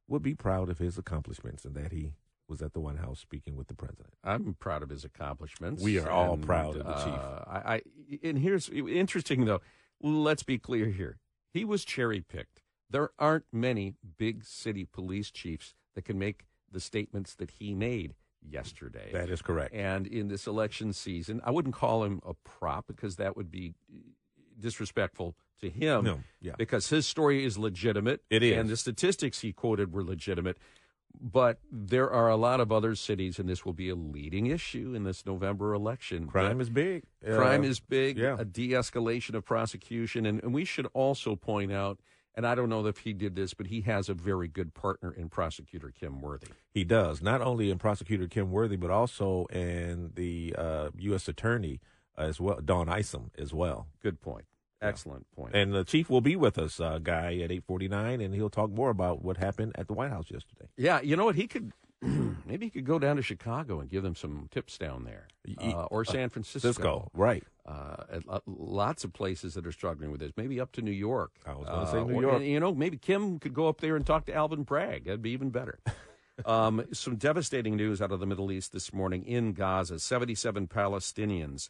would be proud of his accomplishments and that he was at the White House speaking with the president. I'm proud of his accomplishments. We are all proud of the chief. Uh, I, I, and here's interesting though. Let's be clear here. He was cherry picked. There aren't many big city police chiefs that can make the statements that he made yesterday. That is correct. And in this election season, I wouldn't call him a prop because that would be disrespectful to him. No, yeah. Because his story is legitimate. It is. And the statistics he quoted were legitimate. But there are a lot of other cities, and this will be a leading issue in this November election. Crime is big. Crime uh, is big. Yeah. A de escalation of prosecution. And, and we should also point out and I don't know if he did this, but he has a very good partner in prosecutor Kim Worthy. He does, not only in prosecutor Kim Worthy, but also in the uh, U.S. attorney as well, Dawn Ison as well. Good point. Excellent point. And the chief will be with us, uh, guy, at eight forty nine, and he'll talk more about what happened at the White House yesterday. Yeah, you know what? He could maybe he could go down to Chicago and give them some tips down there, uh, or San Francisco. Francisco, right? Uh, lots of places that are struggling with this. Maybe up to New York. I was going to say uh, New or, York. You know, maybe Kim could go up there and talk to Alvin Bragg. That'd be even better. um, some devastating news out of the Middle East this morning in Gaza: seventy-seven Palestinians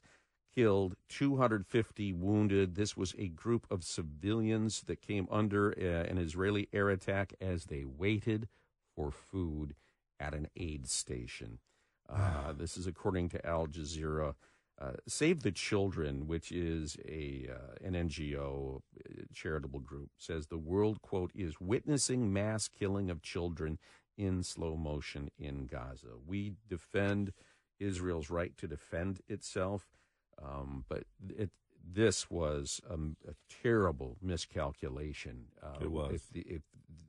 killed, 250 wounded. This was a group of civilians that came under uh, an Israeli air attack as they waited for food at an aid station. Uh, this is according to Al Jazeera. Uh, Save the Children, which is a uh, an NGO uh, charitable group, says the world quote is witnessing mass killing of children in slow motion in Gaza. We defend Israel's right to defend itself, um, but it, this was a, a terrible miscalculation. it Um, was. if, the, if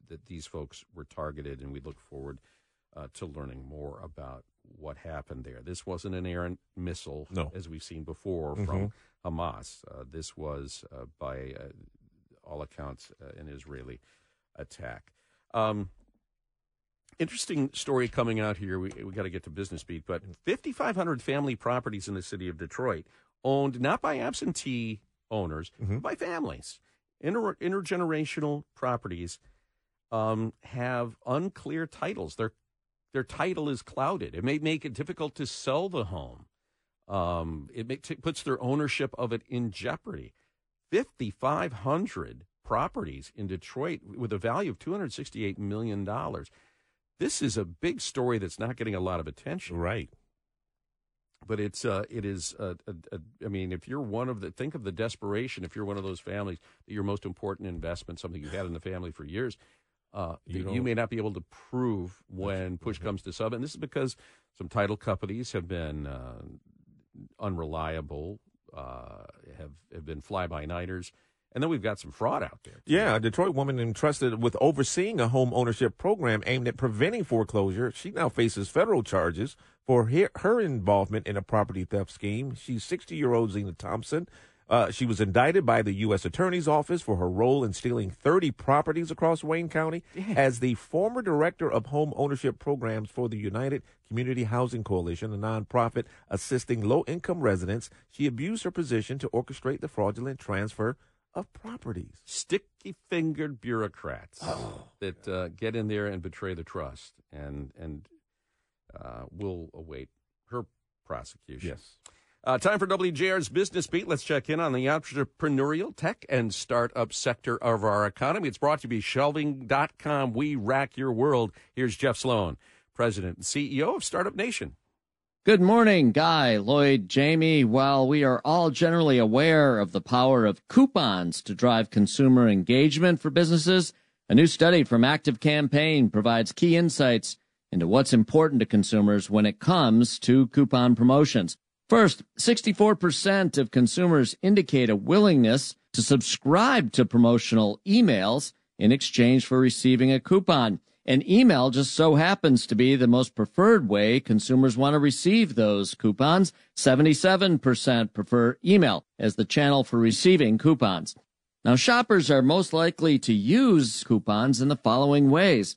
that these folks were targeted, and we look forward uh, to learning more about what happened there. This wasn't an errant missile, No. as we've seen before from Hamas. Uh, this was, uh, by uh, all accounts, uh, an Israeli attack. Um, interesting story coming out here. We we got to get to business beat, but 5,500 family properties in the city of Detroit owned not by absentee owners, but by families. Inter- intergenerational properties um, have unclear titles. Their their title is clouded. It may make it difficult to sell the home. Um, it may, t- puts their ownership of it in jeopardy. 5,500 properties in Detroit with a value of $268 million. This is a big story that's not getting a lot of attention Right. but it's uh, it is uh, a, a, I mean, if you're one of the think of the desperation. If you're one of those families that your most important investment, something you've had in the family for years, uh, You you, may not be able to prove when push comes to shove. And this is because some title companies have been uh, unreliable, uh, have have been fly by nighters, and then we've got some fraud out there. too. Yeah, a Detroit woman entrusted with overseeing a home ownership program aimed at preventing foreclosure. She now faces federal charges for her, her involvement in a property theft scheme. She's 60 year old Zena Thompson. Uh, she was indicted by the U.S. Attorney's Office for her role in stealing 30 properties across Wayne County. As the former director of home ownership programs for the United Community Housing Coalition, a nonprofit assisting low income residents, she abused her position to orchestrate the fraudulent transfer of properties. sticky fingered bureaucrats Oh, that uh, get in there and betray the trust, and and uh, will await her prosecution. Yes. Uh, time for WJR's Business Beat. Let's check in on the entrepreneurial, tech, and startup sector of our economy. It's brought to you by shelving.com. We rack your world. Here's Jeff Sloan, President and CEO of Startup Nation. Good morning, Guy, Lloyd, Jamie. While we are all generally aware of the power of coupons to drive consumer engagement for businesses, a new study from Active Campaign provides key insights into what's important to consumers when it comes to coupon promotions. First, 64% of consumers indicate a willingness to subscribe to promotional emails in exchange for receiving a coupon. And email just so happens to be the most preferred way consumers want to receive those coupons. 77% prefer email as the channel for receiving coupons. Now, shoppers are most likely to use coupons in the following ways.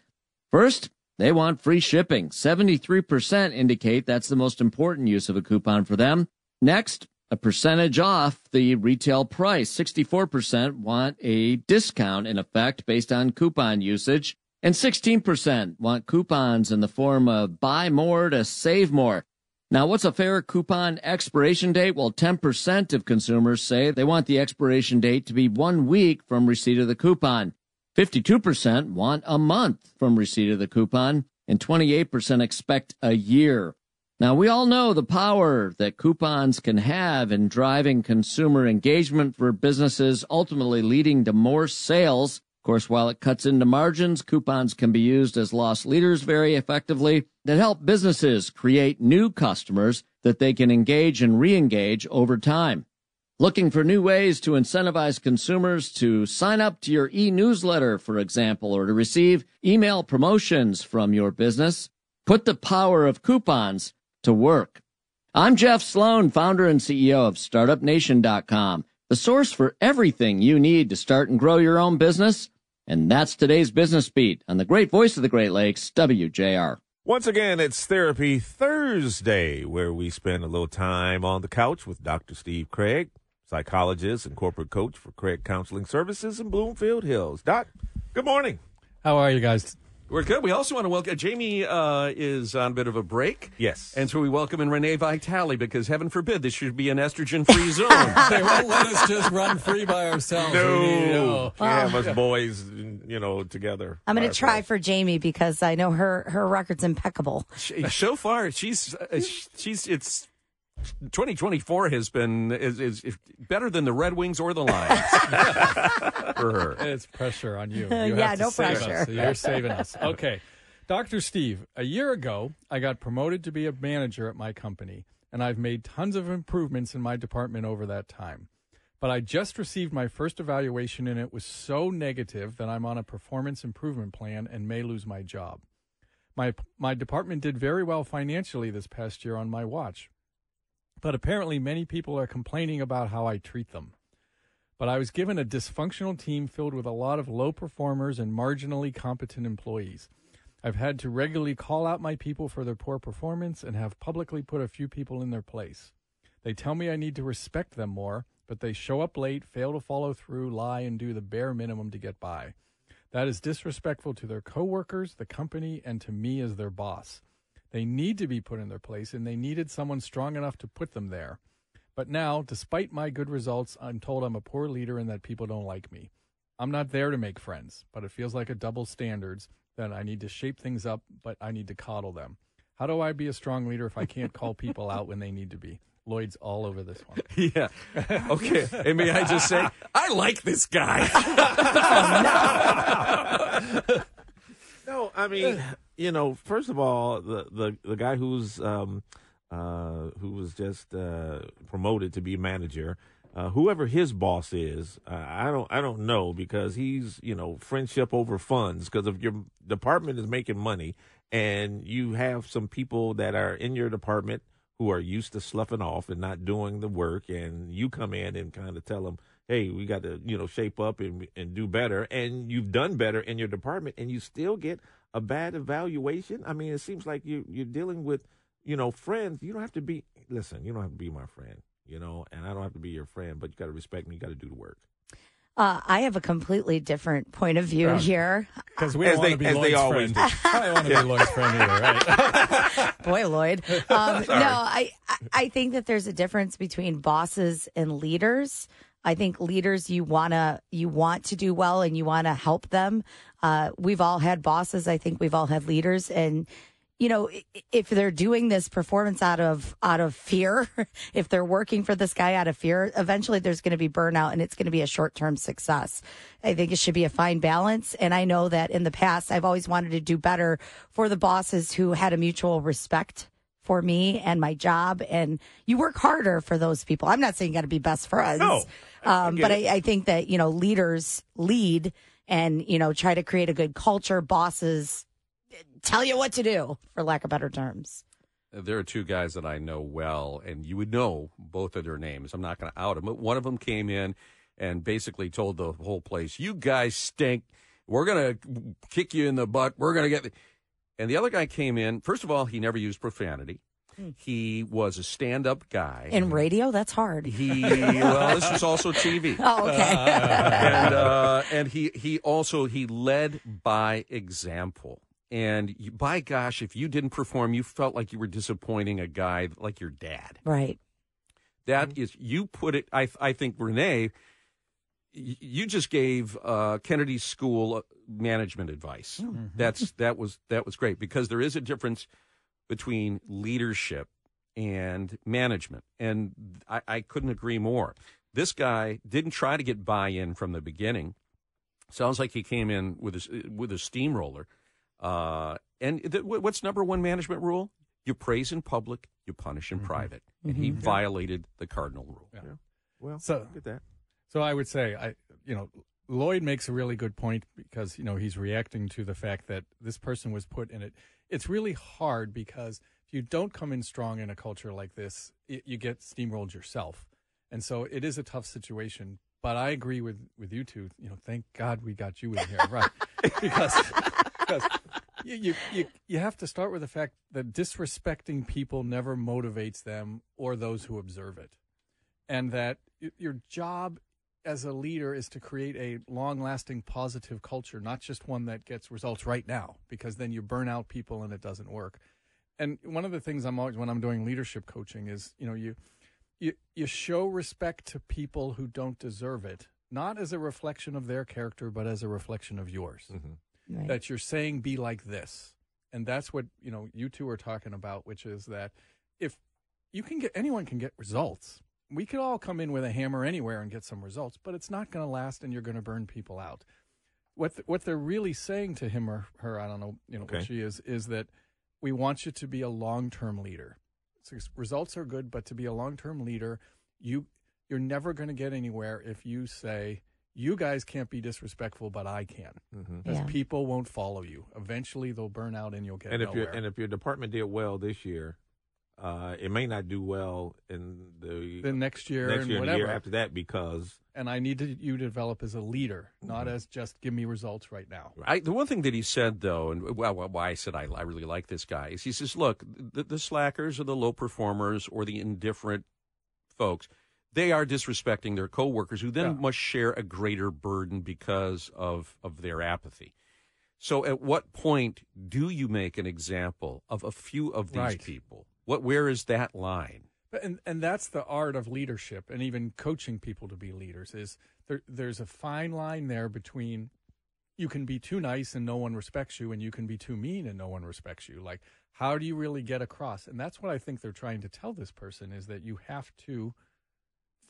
First, they want free shipping. 73% indicate that's the most important use of a coupon for them. Next, a percentage off the retail price. 64% want a discount in effect based on coupon usage. And 16% want coupons in the form of buy more to save more. Now, what's a fair coupon expiration date? Well, 10% of consumers say they want the expiration date to be one week from receipt of the coupon. 52% want a month from receipt of the coupon, and 28% expect a year. Now, we all know the power that coupons can have in driving consumer engagement for businesses, ultimately leading to more sales. Of course, while it cuts into margins, coupons can be used as loss leaders very effectively that help businesses create new customers that they can engage and re-engage over time. Looking for new ways to incentivize consumers to sign up to your e-newsletter, for example, or to receive email promotions from your business? Put the power of coupons to work. I'm Jeff Sloan, founder and CEO of StartupNation.com, the source for everything you need to start and grow your own business. And that's today's business beat on the great voice of the Great Lakes, WJR. Once again, it's Therapy Thursday, where we spend a little time on the couch with Dr. Steve Craig, psychologist and corporate coach for Craig Counseling Services in Bloomfield Hills. Doc, good morning. How are you guys? We're good. We also want to welcome Jamie. Uh, is on a bit of a break. Yes. and so we welcome in Renee Vitale because heaven forbid this should be an estrogen-free zone. they won't let us just run free by ourselves. No. We need to know. Yeah, us boys, you know, together. I'm going to try ourselves. for Jamie because I know her her record's impeccable. She- so far, she's uh, she's it's 2024 has been is, is, is better than the Red Wings or the Lions for her. It's pressure on you. you Yeah, have to no save pressure. Us. You're saving us. Okay. Dr. Steve, a year ago, I got promoted to be a manager at my company, and I've made tons of improvements in my department over that time. But I just received my first evaluation, and it was so negative that I'm on a performance improvement plan and may lose my job. My, my department did very well financially this past year on my watch, but apparently many people are complaining about how I treat them but I was given a dysfunctional team filled with a lot of low performers and marginally competent employees. I've had to regularly call out my people for their poor performance and have publicly put a few people in their place. They tell me I need to respect them more, but they show up late, fail to follow through, lie, and do the bare minimum to get by. That is disrespectful to their coworkers, the company, and to me as their boss. They need to be put in their place, and they needed someone strong enough to put them there. But now, despite my good results, I'm told I'm a poor leader and that people don't like me. I'm not there to make friends, but it feels like a double standards that I need to shape things up, but I need to coddle them. How do I be a strong leader if I can't call people out when they need to be? Lloyd's all over this one. Yeah. Okay. And may I just say, I like this guy. No, I mean, you know, first of all, the the the guy who's um uh who was just uh promoted to be manager, uh whoever his boss is, I don't I don't know because he's, you know, friendship over funds because if your department is making money and you have some people that are in your department who are used to sloughing off and not doing the work and you come in and kind of tell them hey, we got to, you know, shape up and and do better. And you've done better in your department, and you still get a bad evaluation. I mean, it seems like you you're dealing with, you know, friends. You don't have to be. Listen, you don't have to be my friend, you know, and I don't have to be your friend, but you got to respect me. You got to do the work. Uh, I have a completely different point of view here. Because we As don't want they- to be as they Lloyd's always friend. I don't want to be Lloyd's friend either, right? Boy, Lloyd. Um, no, I I- I think that there's a difference between bosses and leaders. I think leaders you wanna you want to do well and you want to help them. Uh, we've all had bosses. I think we've all had leaders, and you know, if they're doing this performance out of out of fear, if they're working for this guy out of fear, eventually there's going to be burnout and it's going to be a short term success. I think it should be a fine balance. And I know that in the past, I've always wanted to do better for the bosses who had a mutual respect for me and my job. And you work harder for those people. I'm not saying you got to be best friends. No, um, but I, I think that, you know, leaders lead and, you know, try to create a good culture. Bosses tell you what to do, for lack of better terms. There are two guys that I know well, and you would know both of their names. I'm not going to out them, but one of them came in and basically told the whole place, "You guys stink. We're going to kick you in the butt. We're going to get." And the other guy came in. First of all, he never used profanity. Hmm. He was a stand-up guy. In radio, that's hard. He well, this was also TV. Oh, okay. and uh, and he he also he led by example. And you, by gosh, if you didn't perform, you felt like you were disappointing a guy like your dad. Right. That mm-hmm. is, you put it. I I think Renee, you just gave uh, Kennedy School uh, management advice. Mm-hmm. That's that was that was great because there is a difference between leadership and management, and I, I couldn't agree more. This guy didn't try to get buy-in from the beginning. Sounds like he came in with a, with a steamroller uh, and th- what's number one management rule? You praise in public, you punish in mm-hmm. private. And mm-hmm. he violated the cardinal rule. Yeah. yeah. Well, so at that. So I would say, I you know, Lloyd makes a really good point because you know he's reacting to the fact that this person was put in it. It's really hard because if you don't come in strong in a culture like this, it, you get steamrolled yourself, and so it is a tough situation. But I agree with with you two. You know, thank God we got you in here, right? because because you, you, you, you have to start with the fact that disrespecting people never motivates them or those who observe it. And that your job as a leader is to create a long lasting positive culture, not just one that gets results right now, because then you burn out people and it doesn't work. And one of the things I'm always, when I'm doing leadership coaching is, you know, you, you, you show respect to people who don't deserve it, not as a reflection of their character, but as a reflection of yours. Mm-hmm right. that you're saying be like this. And that's what, you know, you two are talking about, which is that if you can get anyone can get results. We could all come in with a hammer anywhere and get some results, but it's not going to last and you're going to burn people out. What the, what they're really saying to him or her, I don't know, you know, okay. what she is is that we want you to be a long-term leader. So results are good, but to be a long-term leader, you you're never going to get anywhere if you say you guys can't be disrespectful, but I can, mm-hmm. because yeah. people won't follow you. Eventually, they'll burn out, and you'll get and if nowhere. Your, and if your department did well this year, uh, it may not do well in the the next year, next year, and, and the year after that because. And I need to, you to develop as a leader, not mm-hmm. as just give me results right now. I, the one thing that he said, though, and well, why I said I, I really like this guy is he says, look, the, the slackers or the low performers or the indifferent folks they are disrespecting their coworkers who then yeah. must share a greater burden because of, of their apathy. So at what point do you make an example of a few of these right. people? What where is that line? And and that's the art of leadership and even coaching people to be leaders is there there's a fine line there between you can be too nice and no one respects you and you can be too mean and no one respects you. Like how do you really get across? And that's what I think they're trying to tell this person is that you have to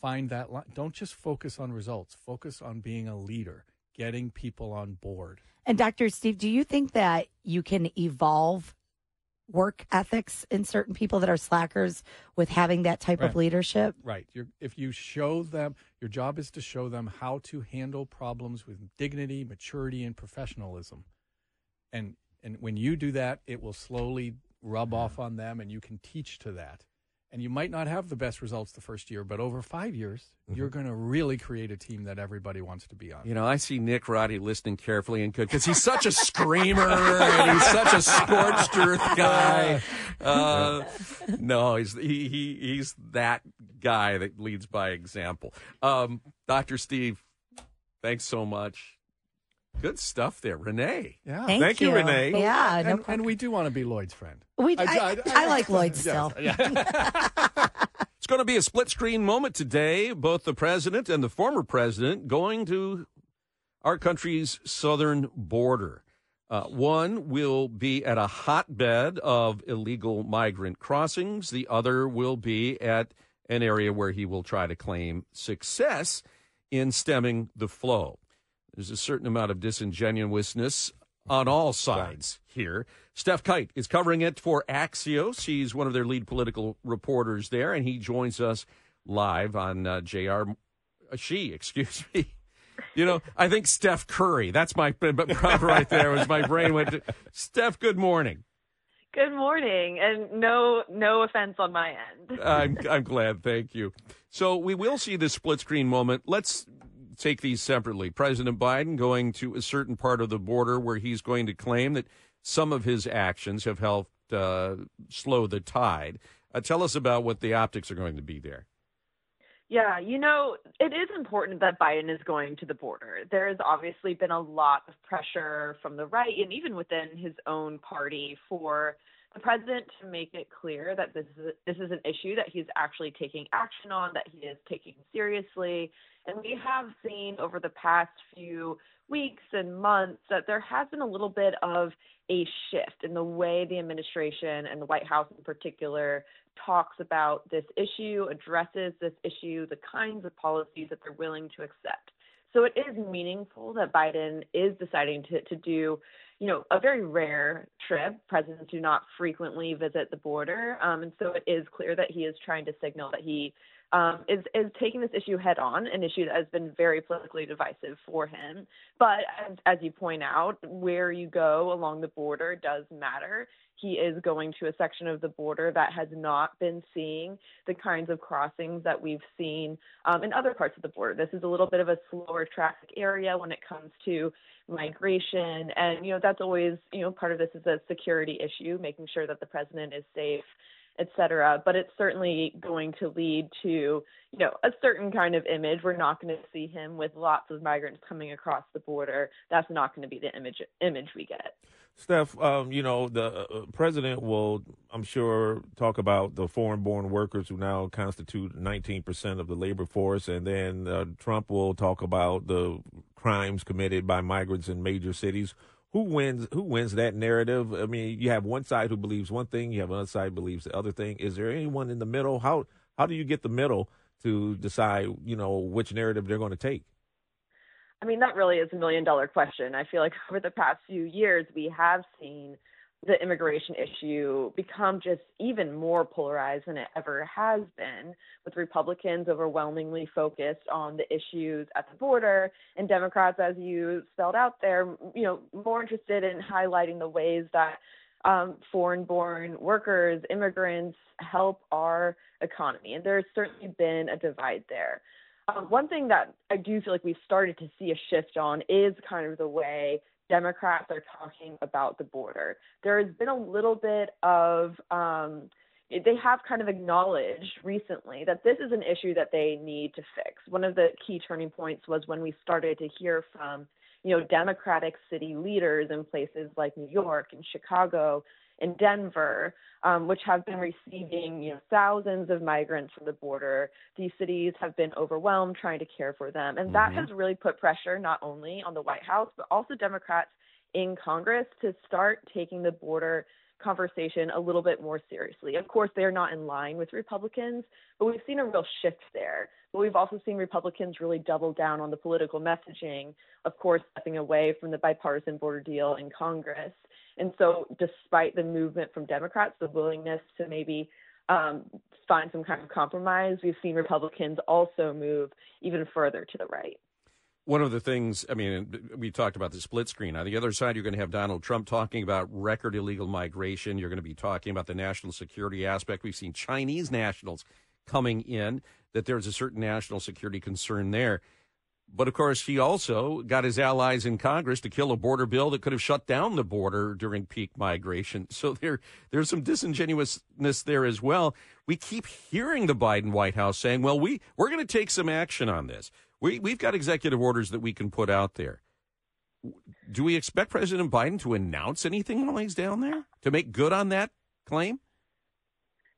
find that line. Don't just focus on results. Focus on being a leader, getting people on board. And Dr. Steve, do you think that you can evolve work ethics in certain people that are slackers with having that type right. of leadership? Right. You're, if you show them, your job is to show them how to handle problems with dignity, maturity, and professionalism. And and when you do that, it will slowly rub off on them, and you can teach to that and you might not have the best results the first year, but over five years, mm-hmm. you're going to really create a team that everybody wants to be on. You know, I see Nick Roddy listening carefully and good because he's such a screamer and he's such a scorched earth guy. Uh, no, he's he, he he's that guy that leads by example. Um, Doctor Steve, thanks so much. Good stuff there, Renee. Yeah, thank, thank you. you. Renee. Yeah, and, no and, we do want to be Lloyd's friend. We, I, I, I, I like Lloyd still. Yeah. it's going to be a split screen moment today. Both the president and the former president going to our country's southern border. Uh, one will be at a hotbed of illegal migrant crossings. The other will be at an area where he will try to claim success in stemming the flow. There's a certain amount of disingenuousness on all sides here. Stef Kight is covering it for Axios. He's one of their lead political reporters there, and he joins us live on uh, JR. Uh, she, excuse me. You know, I think Steph Curry. That's my but right there. Was my brain went to Steph. Good morning. Good morning, and no no offense on my end. I'm I'm glad. Thank you. So we will see this split screen moment. Let's take these separately. President Biden going to a certain part of the border where he's going to claim that some of his actions have helped uh, slow the tide. Uh, tell us about what the optics are going to be there. Yeah, you know, it is important that Biden is going to the border. There has obviously been a lot of pressure from the right and even within his own party for the president to make it clear that this is this is an issue that he's actually taking action on, that he is taking seriously. And we have seen over the past few weeks and months that there has been a little bit of a shift in the way the administration and the White House in particular talks about this issue, addresses this issue, the kinds of policies that they're willing to accept. So it is meaningful that Biden is deciding to, to do, you know, a very rare trip. Presidents do not frequently visit the border. Um, and so it is clear that he is trying to signal that he um, is is taking this issue head on, an issue that has been very politically divisive for him. But as, as you point out, where you go along the border does matter. He is going to a section of the border that has not been seeing the kinds of crossings that we've seen um, in other parts of the border. This is a little bit of a slower traffic area when it comes to migration, and you know that's always you know part of this is a security issue, making sure that the president is safe et cetera. But it's certainly going to lead to, you know, a certain kind of image. We're not going to see him with lots of migrants coming across the border. That's not going to be the image image we get. Stef, um, you know, the uh, president will, I'm sure, talk about the foreign born workers who now constitute 19% of the labor force. And then uh, Trump will talk about the crimes committed by migrants in major cities who wins who wins that narrative? I mean, you have one side who believes one thing, you have another side believes the other thing. Is there anyone in the middle? How how do you get the middle to decide, you know, which narrative they're going to take? I mean, that really is a million dollar question. I feel like over the past few years, we have seen the immigration issue become just even more polarized than it ever has been, with Republicans overwhelmingly focused on the issues at the border, and Democrats, as you spelled out there, you know, more interested in highlighting the ways that um, foreign-born workers, immigrants help our economy, and there's certainly been a divide there. Um, one thing that I do feel like we've started to see a shift on is kind of the way Democrats are talking about the border. There has been a little bit of um, they have kind of acknowledged recently that this is an issue that they need to fix. One of the key turning points was when we started to hear from, you know, Democratic city leaders in places like New York and Chicago in Denver, um, which have been receiving you know thousands of migrants from the border. These cities have been overwhelmed trying to care for them, and that mm-hmm. has really put pressure not only on the White House but also Democrats in Congress to start taking the border conversation a little bit more seriously. Of course, they're not in line with Republicans, but we've seen a real shift there. But we've also seen Republicans really double down on the political messaging, of course, stepping away from the bipartisan border deal in Congress. And so, despite the movement from Democrats, the willingness to maybe um, find some kind of compromise, we've seen Republicans also move even further to the right. One of the things, I mean, we talked about the split screen. On the other side, you're going to have Donald Trump talking about record illegal migration. You're going to be talking about the national security aspect. We've seen Chinese nationals coming in, that there's a certain national security concern there. But of course, he also got his allies in Congress to kill a border bill that could have shut down the border during peak migration. So there, there's some disingenuousness there as well. We keep hearing the Biden White House saying, "Well, we we're going to take some action on this. We we've got executive orders that we can put out there." Do we expect President Biden to announce anything while he's down there to make good on that claim?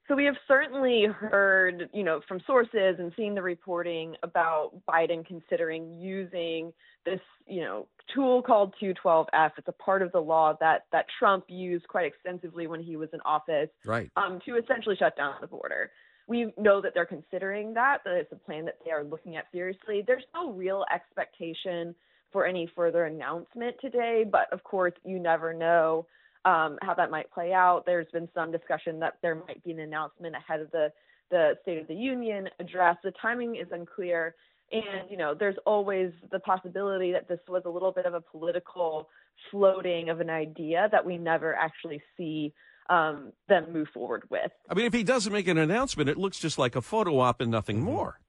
So we have certainly heard, you know, from sources and seen the reporting about Biden considering using this, you know, tool called 212F. It's a part of the law that that Trump used quite extensively when he was in office, right? Um, to essentially shut down the border. We know that they're considering that, that it's a plan that they are looking at seriously. There's no real expectation for any further announcement today, but of course, you never know um, how that might play out. There's been some discussion that there might be an announcement ahead of the the State of the Union address. The timing is unclear, and you know, there's always the possibility that this was a little bit of a political floating of an idea that we never actually see um, them move forward with. I mean, if he doesn't make an announcement, it looks just like a photo op and nothing more.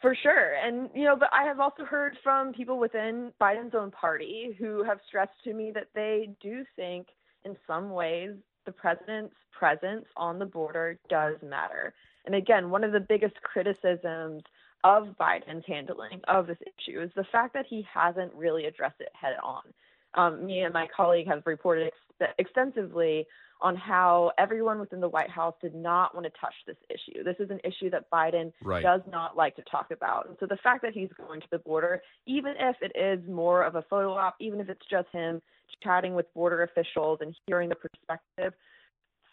For sure. And, you know, but I have also heard from people within Biden's own party who have stressed to me that they do think, in some ways, the president's presence on the border does matter. And again, one of the biggest criticisms of Biden's handling of this issue is the fact that he hasn't really addressed it head on. Um, me and my colleague have reported ex- extensively on how everyone within the White House did not want to touch this issue. This is an issue that Biden right. does not like to talk about. And so the fact that he's going to the border, even if it is more of a photo op, even if it's just him chatting with border officials and hearing the perspective,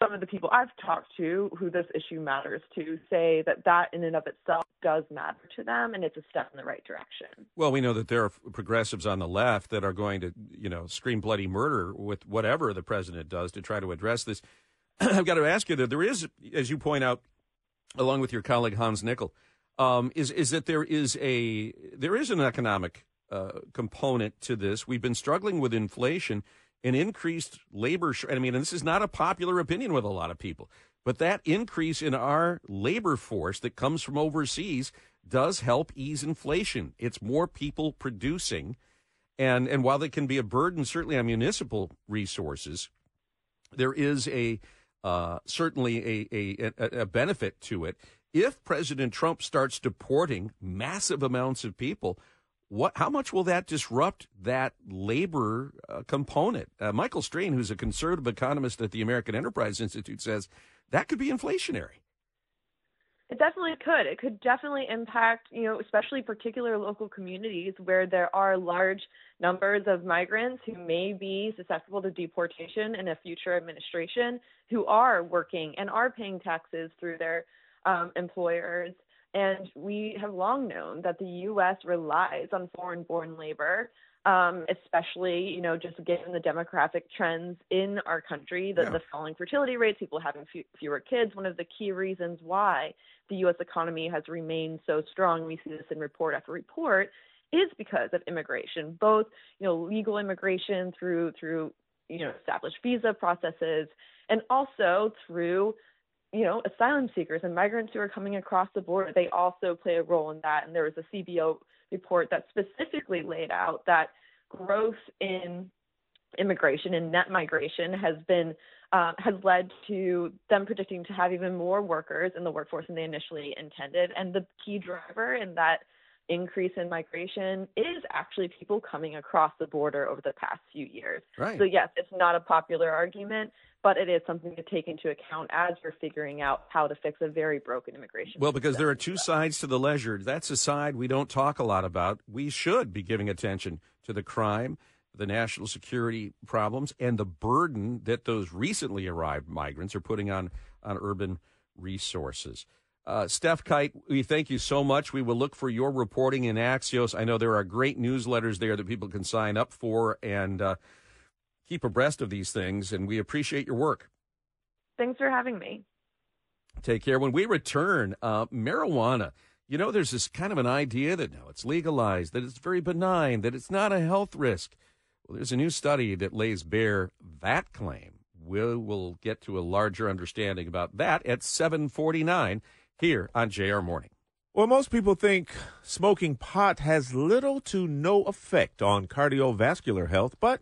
some of the people I've talked to who this issue matters to say that that in and of itself does matter to them and it's a step in the right direction. Well, we know that there are progressives on the left that are going to, you know, scream bloody murder with whatever the president does to try to address this. I've got to ask you that there is, as you point out, along with your colleague Hans Nichols, um, is is that there is a there is an economic uh, component to this. We've been struggling with inflation an increased labor. Sh- I mean, and this is not a popular opinion with a lot of people, but that increase in our labor force that comes from overseas does help ease inflation. It's more people producing, and and while it can be a burden, certainly on municipal resources, there is a uh, certainly a, a a benefit to it. If President Trump starts deporting massive amounts of people, what how much will that disrupt that labor uh, component? Uh, Michael Strain, who's a conservative economist at the American Enterprise Institute, says that could be inflationary. It definitely could. It could definitely impact, you know, especially particular local communities where there are large numbers of migrants who may be susceptible to deportation in a future administration who are working and are paying taxes through their um, employers and we have long known that the U.S. relies on foreign born labor, um, especially, you know, just given the demographic trends in our country, the, yeah. the falling fertility rates, people having f- fewer kids. One of the key reasons why the U.S. economy has remained so strong, we see this in report after report, is because of immigration, both, you know, legal immigration through, through, you know, established visa processes, and also through you know, asylum seekers and migrants who are coming across the border, they also play a role in that. And there was a CBO report that specifically laid out that growth in immigration and net migration has been uh, has led to them predicting to have even more workers in the workforce than they initially intended. And the key driver in that increase in migration is actually people coming across the border over the past few years. Right. So yes, it's not a popular argument, but it is something to take into account as we're figuring out how to fix a very broken immigration. Well, because there are two sides to the ledger. That's a side we don't talk a lot about. We should be giving attention to the crime, the national security problems, and the burden that those recently arrived migrants are putting on on urban resources. Uh, Stef Kight, we thank you so much. We will look for your reporting in Axios. I know there are great newsletters there that people can sign up for and uh, keep abreast of these things, and we appreciate your work. Thanks for having me. Take care. When we return, uh, marijuana. You know, there's this kind of an idea that now it's legalized, that it's very benign, that it's not a health risk. Well, there's a new study that lays bare that claim. We will get to a larger understanding about that at 749 here on JR Morning. Well, most people think smoking pot has little to no effect on cardiovascular health, but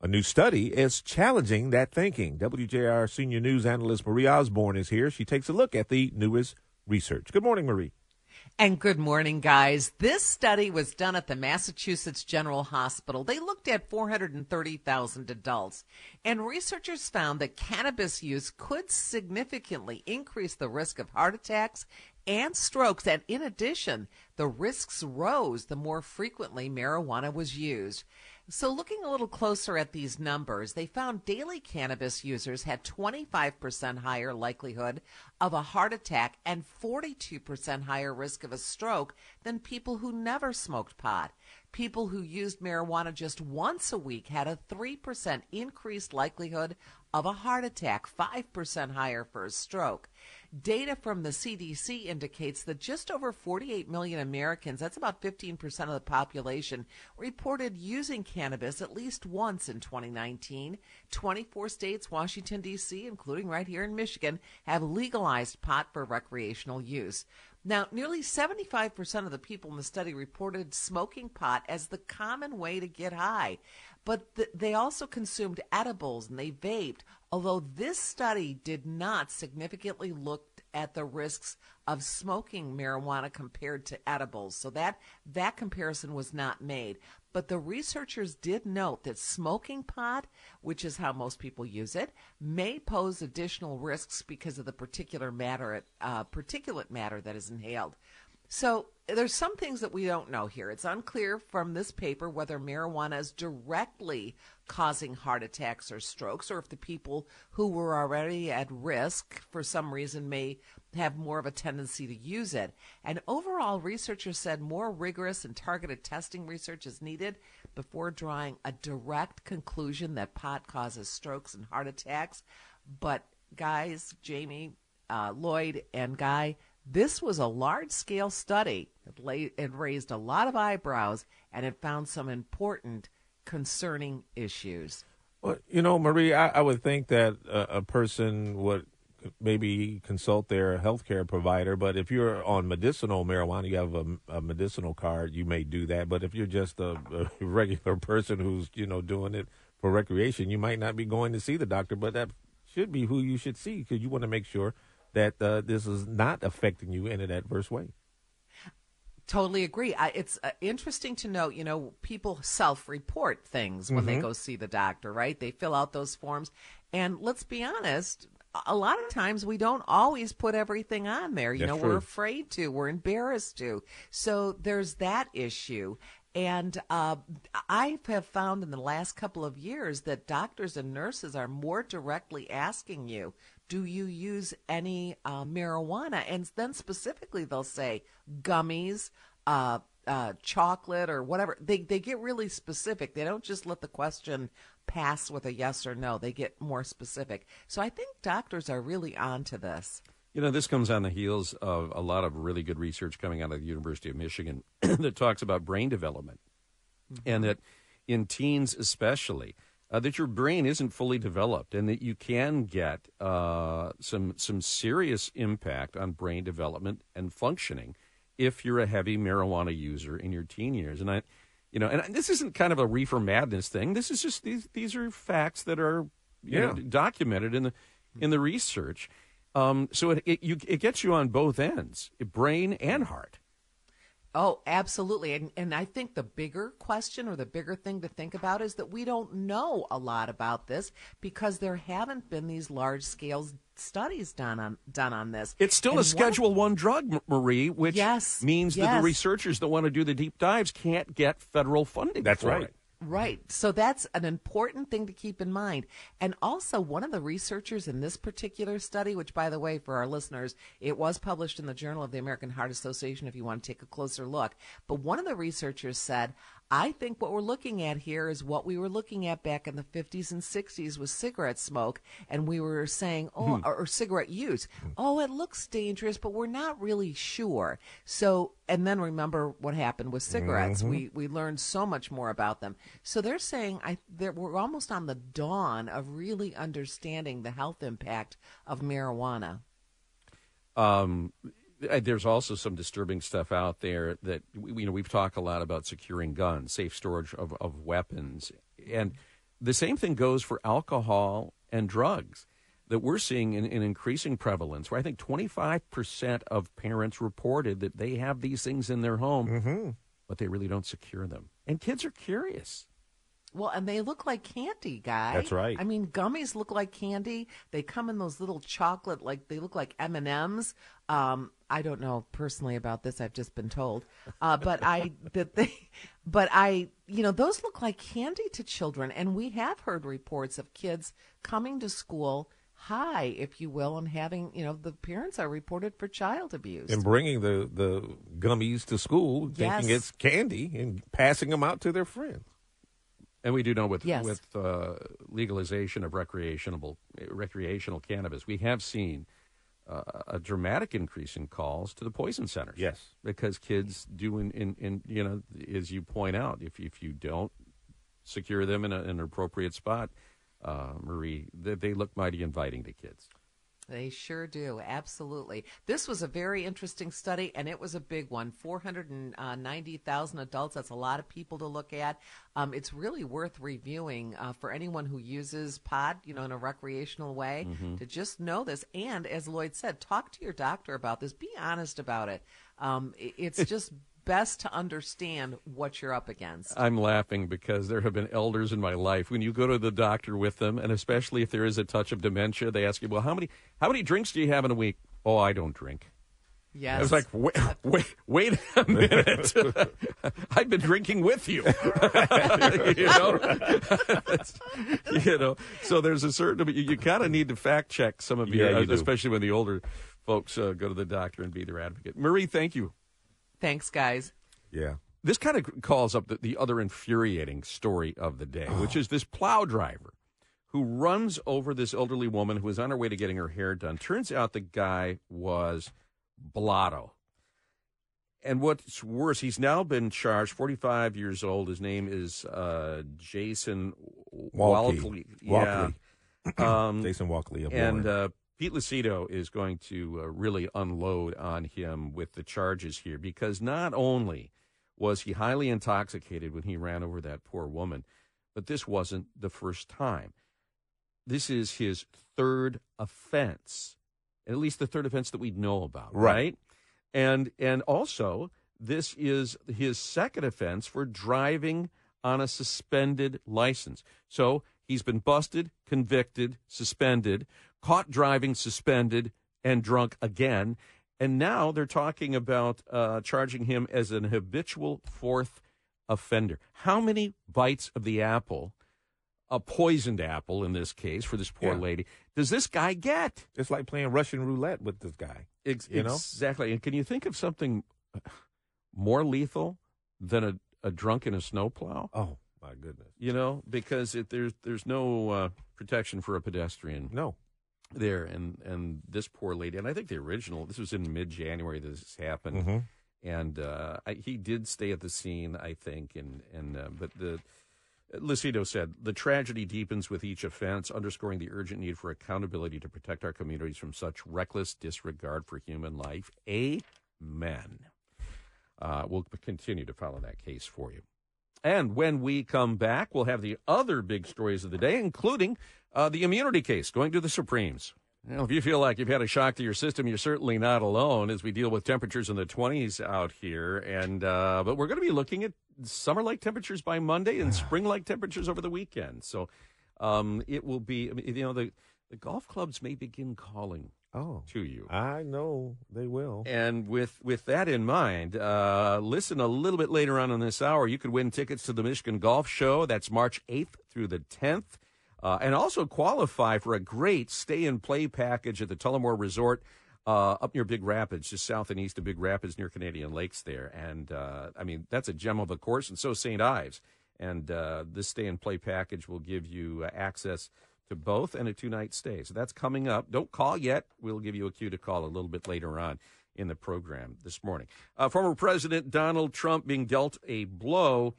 a new study is challenging that thinking. WJR senior news analyst Marie Osborne is here. She takes a look at the newest research. Good morning, Marie. And good morning, guys. This study was done at the Massachusetts General Hospital. They looked at 430,000 adults, and researchers found that cannabis use could significantly increase the risk of heart attacks and strokes. And in addition, the risks rose the more frequently marijuana was used. So, looking a little closer at these numbers, they found daily cannabis users had 25% higher likelihood of a heart attack and 42% higher risk of a stroke than people who never smoked pot. People who used marijuana just once a week had a 3% increased likelihood of a heart attack, 5% higher for a stroke. Data from the CDC indicates that just over 48 million Americans, that's about 15% of the population, reported using cannabis at least once in 2019. 24 states, Washington, D.C., including right here in Michigan, have legalized pot for recreational use. Now, nearly 75% of the people in the study reported smoking pot as the common way to get high, but th- they also consumed edibles and they vaped, although this study did not significantly look at the risks of smoking marijuana compared to edibles. So that that comparison was not made. But the researchers did note that smoking pot, which is how most people use it, may pose additional risks because of the particular matter, uh, particulate matter that is inhaled. So there's some things that we don't know here. It's unclear from this paper whether marijuana is directly causing heart attacks or strokes, or if the people who were already at risk for some reason may have more of a tendency to use it. And overall, researchers said more rigorous and targeted testing research is needed before drawing a direct conclusion that pot causes strokes and heart attacks. But, guys, Jamie, uh, Lloyd, and Guy, this was a large scale study. It, lay, it raised a lot of eyebrows and it found some important concerning issues. Well, you know, Marie, I, I would think that a, person would maybe consult their healthcare provider. But if you're on medicinal marijuana, you have a, a medicinal card, you may do that. But if you're just a, a, regular person who's you know doing it for recreation, you might not be going to see the doctor. But that should be who you should see because you want to make sure that uh, this is not affecting you in an adverse way. Totally agree. I, it's uh, interesting to note, you know, people self report things when mm-hmm. they go see the doctor, right? They fill out those forms. And let's be honest, a lot of times we don't always put everything on there. You That's know, true. we're afraid to, we're embarrassed to. So there's that issue. And uh, I have found in the last couple of years that doctors and nurses are more directly asking you, do you use any uh, marijuana? And then specifically, they'll say gummies, uh, uh, chocolate, or whatever. They they get really specific. They don't just let the question pass with a yes or no. They get more specific. So I think doctors are really on to this. You know, this comes on the heels of a lot of really good research coming out of the University of Michigan that talks about brain development, mm-hmm. and that in teens especially, uh, that your brain isn't fully developed, and that you can get uh, some some serious impact on brain development and functioning if you're a heavy marijuana user in your teen years. And I, you know, and this isn't kind of a reefer madness thing. This is just these these are facts that are you yeah. know documented in the in the research. Um, so it it, you, it gets you on both ends, brain and heart. Oh, absolutely. And, and I think the bigger question or the bigger thing to think about is that we don't know a lot about this because there haven't been these large scale studies done on done on this. It's still and a Schedule One drug, Marie, which yes, means yes. that the researchers that want to do the deep dives can't get federal funding. That's right. It. Right. So that's an important thing to keep in mind. And also, one of the researchers in this particular study, which, by the way, for our listeners, it was published in the Journal of the American Heart Association if you want to take a closer look. But one of the researchers said, I think what we're looking at here is what we were looking at back in the 50s and 60s with cigarette smoke. And we were saying, oh, hmm. or, or, cigarette use. Oh, it looks dangerous, but we're not really sure. So, and then remember what happened with cigarettes. Mm-hmm. We, we learned so much more about them. So they're saying I, they're, we're almost on the dawn of really understanding the health impact of marijuana. Um, there's also some disturbing stuff out there that you know we've talked a lot about securing guns, safe storage of, of weapons, and the same thing goes for alcohol and drugs. that we're seeing an, an increasing prevalence. Where I think 25 percent of parents reported that they have these things in their home, Mm-hmm. but they really don't secure them. And kids are curious. Well, and they look like candy, guy. That's right. I mean, gummies look like candy. They come in those little chocolate, like they look like M and M's. Um, I don't know personally about this. I've just been told, uh, but I that they, but I, you know, those look like candy to children, and we have heard reports of kids coming to school high, if you will, and having, you know, the parents are reported for child abuse. And bringing the, the gummies to school, thinking it's candy, and passing them out to their friends. And we do know with Yes. with uh, legalization of recreational recreational cannabis, we have seen uh, a dramatic increase in calls to the poison centers. Yes. because kids do in, in, in you know as you point out, if if you don't secure them in, a, in an appropriate spot, uh, Marie, they, they look mighty inviting to kids. They sure do. Absolutely. This was a very interesting study, and it was a big one 490,000 adults. That's a lot of people to look at. Um, it's really worth reviewing uh, for anyone who uses pod, you know, in a recreational way to just know this. And as Lloyd said, talk to your doctor about this. Be honest about it. Um, it's just best to understand what you're up against. I'm laughing because there have been elders in my life when you go to the doctor with them, and especially if there is a touch of dementia, they ask you, "Well, how many how many drinks do you have in a week?" Oh, I don't drink. Yes. I was like, wait, wait, wait a minute. I've been drinking with you. you know, you know. So there's a certain you, you kind of need to fact check some of your, Yeah, you do. especially when the older folks uh, go to the doctor and be their advocate. Marie, thank you. Thanks, guys. Yeah. This kind of calls up the, the other infuriating story of the day, which is this plow driver who runs over this elderly woman who was on her way to getting her hair done. Turns out the guy was blotto. And what's worse, he's now been charged, 45 years old. His name is uh, Jason Walkley. Walkley. Walkley. Yeah. Um, Jason Walkley of and uh, Pete Lucido is going to uh, really unload on him with the charges here because not only was he highly intoxicated when he ran over that poor woman, but this wasn't the first time. This is his third offense, at least the third offense that we know about, Right. right? And and also this is his second offense for driving on a suspended license. So he's been busted, convicted, suspended, caught driving, suspended, and drunk again. And now they're talking about uh, charging him as an habitual fourth offender. How many bites of the apple, a poisoned apple in this case for this poor Yeah. lady, does this guy get? it's like playing Russian roulette with this guy. Ex- You know? Exactly. And can you think of something more lethal than a, a drunk in a snowplow? Oh, my goodness. You know, because it, there's there's no uh, protection for a pedestrian No. There, and and this poor lady, and I think the original. This was in mid January. This happened, Mhm. and uh, I, he did stay at the scene, I think, and and uh, but the. Lucido said, the tragedy deepens with each offense, underscoring the urgent need for accountability to protect our communities from such reckless disregard for human life. Amen. Uh, we'll continue to follow that case for you. And when we come back, we'll have the other big stories of the day, including uh, the immunity case going to the Supremes. Well, if you feel like you've had a shock to your system, you're certainly not alone as we deal with temperatures in the 20s out here. And uh, but we're going to be looking at summer-like temperatures by Monday and spring-like temperatures over the weekend. So um, it will be, you know, the the golf clubs may begin calling Oh, to you. I know they will. And with with that in mind, uh, listen a little bit later on in this hour. You could win tickets to the Michigan Golf Show. That's March 8th through the 10th. Uh, and also qualify for a great stay and play package at the Tullymore Resort uh, up near Big Rapids, just south and east of Big Rapids near Canadian Lakes there. And uh, I mean, that's a gem of a course, and so St. Ives. And uh, this stay and play package will give you uh, access to both and a two night stay. So that's coming up. Don't call yet. We'll give you a cue to call a little bit later on in the program this morning. Uh, former President Donald Trump being dealt a blow.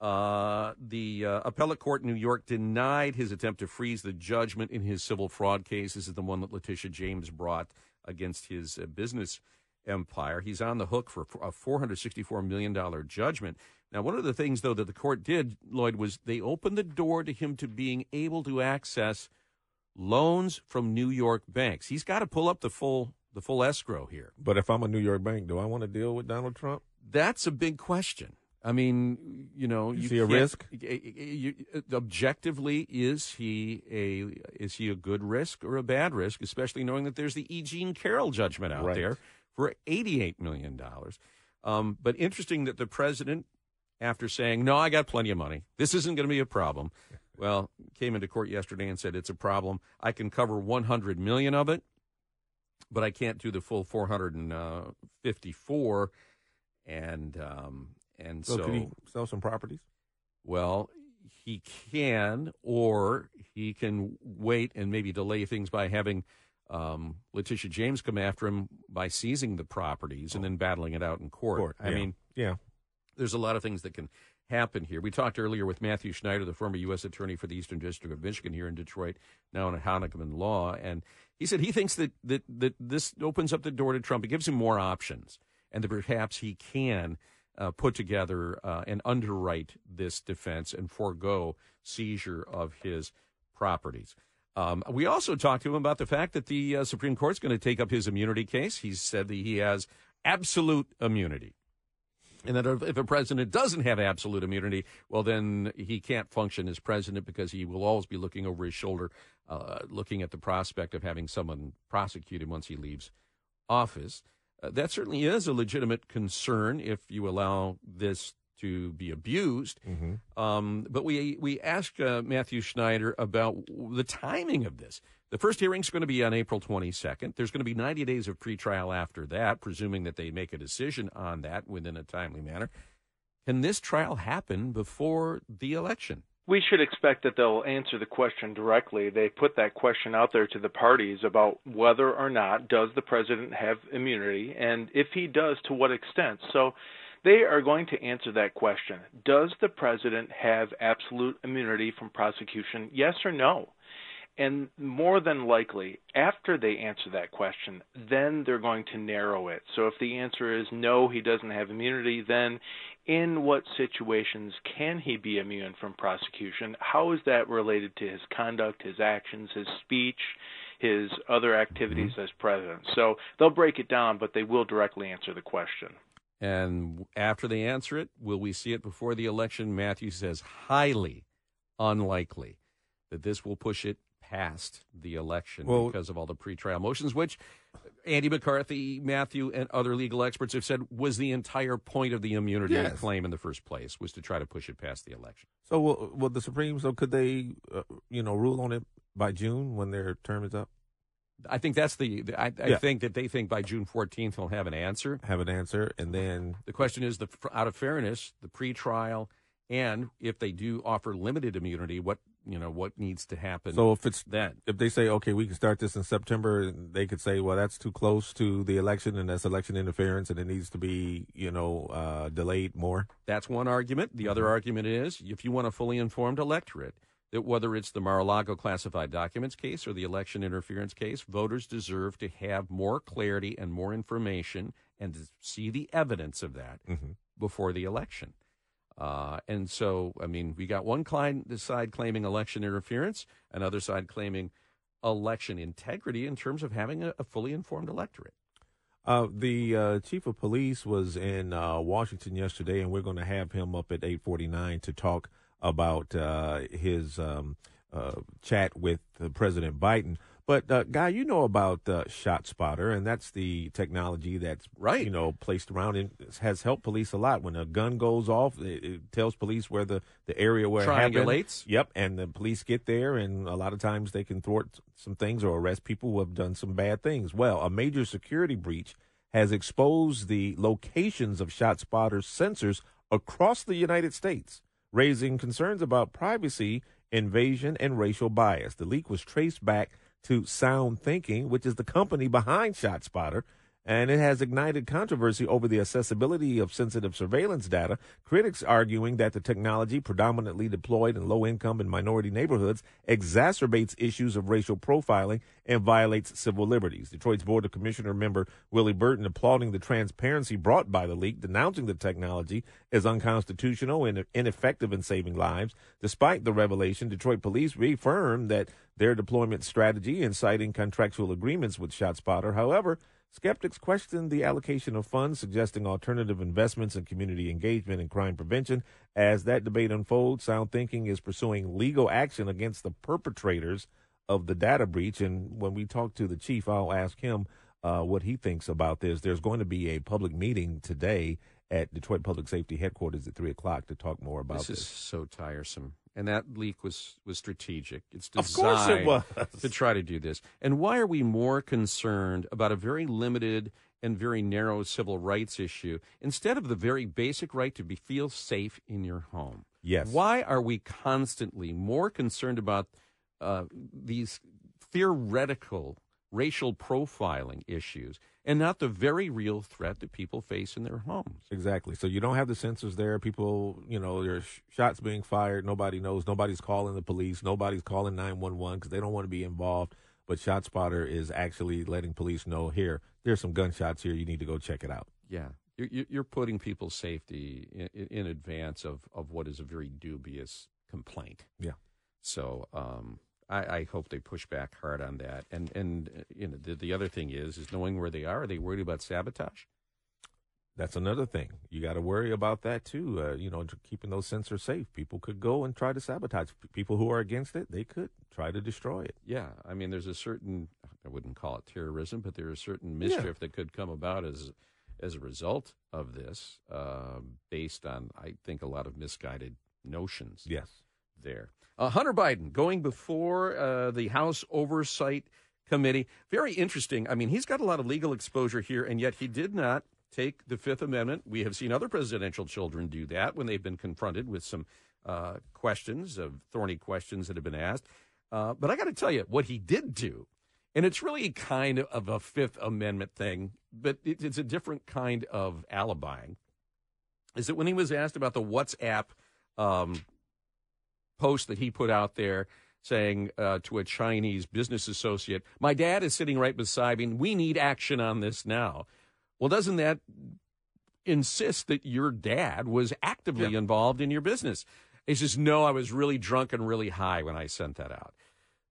Uh, the uh, appellate court in New York denied his attempt to freeze the judgment in his civil fraud case. This is the one that Letitia James brought against his uh, business empire. He's on the hook for a $464 million judgment. Now, one of the things, though, that the court did, Lloyd, was they opened the door to him to being able to access loans from New York banks. He's got to pull up the full the full escrow here. But if I'm a New York bank, do I want to deal with Donald Trump? That's a big question. I mean, you know, Is you he a risk? you- objectively, is he a is he a good risk or a bad risk? Especially knowing that there's the E. Jean Carroll judgment out Right. there for eighty eight million dollars. Um, but interesting that the president, after saying no, I got plenty of money, this isn't going to be a problem. Well, came into court yesterday and said it's a problem. I can cover one hundred million of it, but I can't do the full four hundred and fifty four. And um, and So, so, could he sell some properties? well, he can, or he can wait and maybe delay things by having um, Letitia James come after him by seizing the properties and then battling it out in court. Court, I yeah. mean, Yeah. There's a lot of things that can happen here. We talked earlier with Matthew Schneider, the former U.S. Attorney for the Eastern District of Michigan here in Detroit, now in Honigman Law, and he said he thinks that, that, that this opens up the door to Trump. It gives him more options, and that perhaps he can uh, put together uh, and underwrite this defense and forego seizure of his properties. Um, we also talked to him about the fact that the uh, Supreme Court's going to take up his immunity case. He said that he has absolute immunity. And that if a president doesn't have absolute immunity, well, then he can't function as president because he will always be looking over his shoulder, uh, looking at the prospect of having someone prosecute him once he leaves office. Uh, that certainly is a legitimate concern if you allow this to be abused. Um, but we we asked uh, Matthew Schneider about the timing of this. The first hearing's going to be on April 22nd. There's going to be 90 days of pretrial after that, presuming that they make a decision on that within a timely manner. Can this trial happen before the election? We should expect that they'll answer the question directly. They put that question out there to the parties about whether or not does the president have immunity and if he does to what extent. So they are going to answer that question. Does the president have absolute immunity from prosecution? Yes or no? And more than likely, after they answer that question, then they're going to narrow it. So if the answer is no, he doesn't have immunity, then in what situations can he be immune from prosecution? How is that related to his conduct, his actions, his speech, his other activities mm-hmm. as president? So they'll break it down, but they will directly answer the question. And after they answer it, will we see it before the election? Matthew says highly unlikely that this will push it past the election Well- because of all the pretrial motions, which Andy McCarthy, Matthew, and other legal experts have said was the entire point of the immunity Yes. claim in the first place, was to try to push it past the election. So will, will the Supreme? So could they, uh, you know, rule on it by June when their term is up? I think that's the. the- I, I think that they think by June 14th they'll have an answer. Have an answer, and then The question is, the out of fairness, the pretrial, and if they do offer limited immunity, what you know what needs to happen? so if it's that if they say okay, we can start this in September, they could say, well, that's too close to the election, and that's election interference, and it needs to be, you know, uh, delayed more. That's one argument. The other argument is if you want a fully informed electorate, that whether it's the Mar a Lago classified documents case or the election interference case, voters deserve to have more clarity and more information and to see the evidence of that before the election. Uh, and so, I mean, we got one client side claiming election interference, another side claiming election integrity in terms of having a, a fully informed electorate. Uh, the uh, chief of police was in uh, Washington yesterday, and we're going to have him up at eight forty nine to talk about uh, his um, uh, chat with President Biden. But uh, guy, you know about uh, ShotSpotter, and that's the technology that's Right. You know, placed around and has helped police a lot. When a gun goes off, it, it tells police where the the area where it happened. Triangulates. Yep, and the police get there, and a lot of times they can thwart some things or arrest people who have done some bad things. Well, a major security breach has exposed the locations of ShotSpotter's sensors across the United States, raising concerns about privacy, invasion, and racial bias. The leak was traced back to SoundThinking, which is the company behind ShotSpotter. And it has ignited controversy over the accessibility of sensitive surveillance data. Critics arguing that the technology, predominantly deployed in low income and minority neighborhoods, exacerbates issues of racial profiling and violates civil liberties. Detroit's Board of Commissioner member Willie Burton applauding the transparency brought by the leak, denouncing the technology as unconstitutional and ineffective in saving lives. Despite the revelation, Detroit police reaffirmed that their deployment strategy and citing contractual agreements with ShotSpotter. However, Skeptics question the allocation of funds, suggesting alternative investments in community engagement and crime prevention. As that debate unfolds, SoundThinking is pursuing legal action against the perpetrators of the data breach. And when we talk to the chief, I'll ask him uh, what he thinks about this. There's going to be a public meeting today at Detroit Public Safety Headquarters at 3 o'clock to talk more about this. This is so tiresome and that leak was was strategic. It's designed it to try to do this. And why are we more concerned about a very limited and very narrow civil rights issue instead of the very basic right to be feel safe in your home? Yes. Why are we constantly more concerned about uh, these theoretical racial profiling issues and not the very real threat that people face in their homes. Exactly. So you don't have the sensors there. People, you know, there's shots being fired. Nobody knows. Nobody's calling the police. Nobody's calling 911 because they don't want to be involved. But ShotSpotter is actually letting police know here, there's some gunshots here. You need to go check it out. Yeah. You're putting people's safety in advance of, of what is a very dubious complaint. Yeah. So, um, I, I, hope they push back hard on that. And and uh, you know the, the other thing is is knowing where they are. Are they worried about sabotage? That's another thing. You got to worry about that too. Uh, you know, keeping those sensors safe. People could go and try to sabotage. People who are against it, they could try to destroy it. Yeah, I mean, there's a certain I wouldn't call it terrorism, but there's a certain mischief yeah. that could come about as as a result of this, uh, based on I think a lot of misguided notions. Yes, there. Uh, Hunter Biden going before uh, the House Oversight Committee. Very interesting. I mean, he's got a lot of legal exposure here, and yet he did not take the Fifth Amendment. We have seen other presidential children do that when they've been confronted with some uh, questions, of thorny questions that have been asked. Uh, but I got to tell you, what he did do, and it's really kind of a Fifth Amendment thing, but it's a different kind of alibying, is that when he was asked about the WhatsApp um, post that he put out there saying uh, to a Chinese business associate, My dad is sitting right beside me. We need action on this now. Well, doesn't that insist that your dad was actively yeah. involved in your business? He says, No, I was really drunk and really high when I sent that out.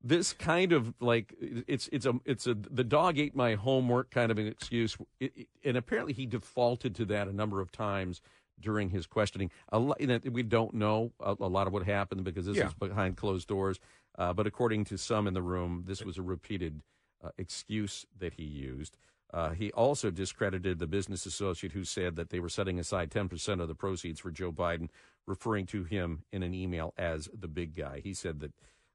This kind of like it's it's a it's a the dog ate my homework kind of an excuse, it, it, and apparently he defaulted to that a number of times during his questioning. A lot, you know, we don't know a, a, lot of what happened because this yeah. is behind closed doors. Uh, but according to some in the room, this was a repeated uh, excuse that he used. Uh, he also discredited the business associate who said that they were setting aside 10% of the proceeds for Joe Biden, referring to him in an email as the big guy. He said that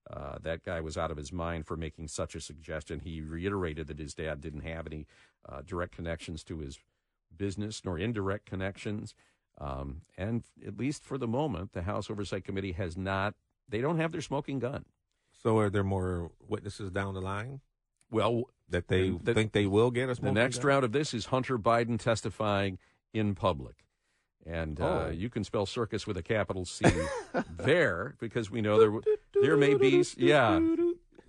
uh, that guy was out of his mind for making such a suggestion. He reiterated that his dad didn't have any uh, direct connections to his business nor indirect connections. Um, and at least for the moment, the House Oversight Committee has not, they don't have their smoking gun. So are there more witnesses down the line? Well, that they the, think they will get us. The next gun? round of this is Hunter Biden testifying in public. And uh, oh. uh, you can spell circus with a capital C there because we know there there may be yeah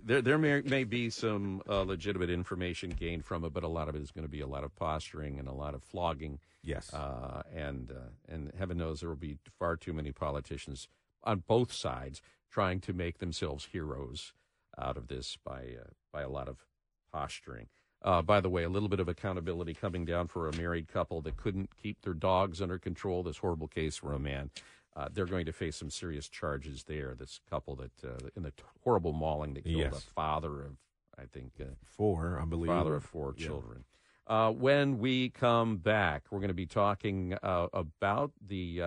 there there may, may be some uh, legitimate information gained from it, but a lot of it is going to be a lot of posturing and a lot of flogging. Yes, uh, and uh, and heaven knows there will be far too many politicians on both sides trying to make themselves heroes out of this by uh, by a lot of posturing. Uh, by the way, a little bit of accountability coming down for a married couple that couldn't keep their dogs under control. This horrible case for a man uh, they're going to face some serious charges there. This couple that uh, in the t- horrible mauling that killed yes. a father of, I think, uh, four, I believe, father of four yeah. children. Uh, when we come back, we're going to be talking uh, about the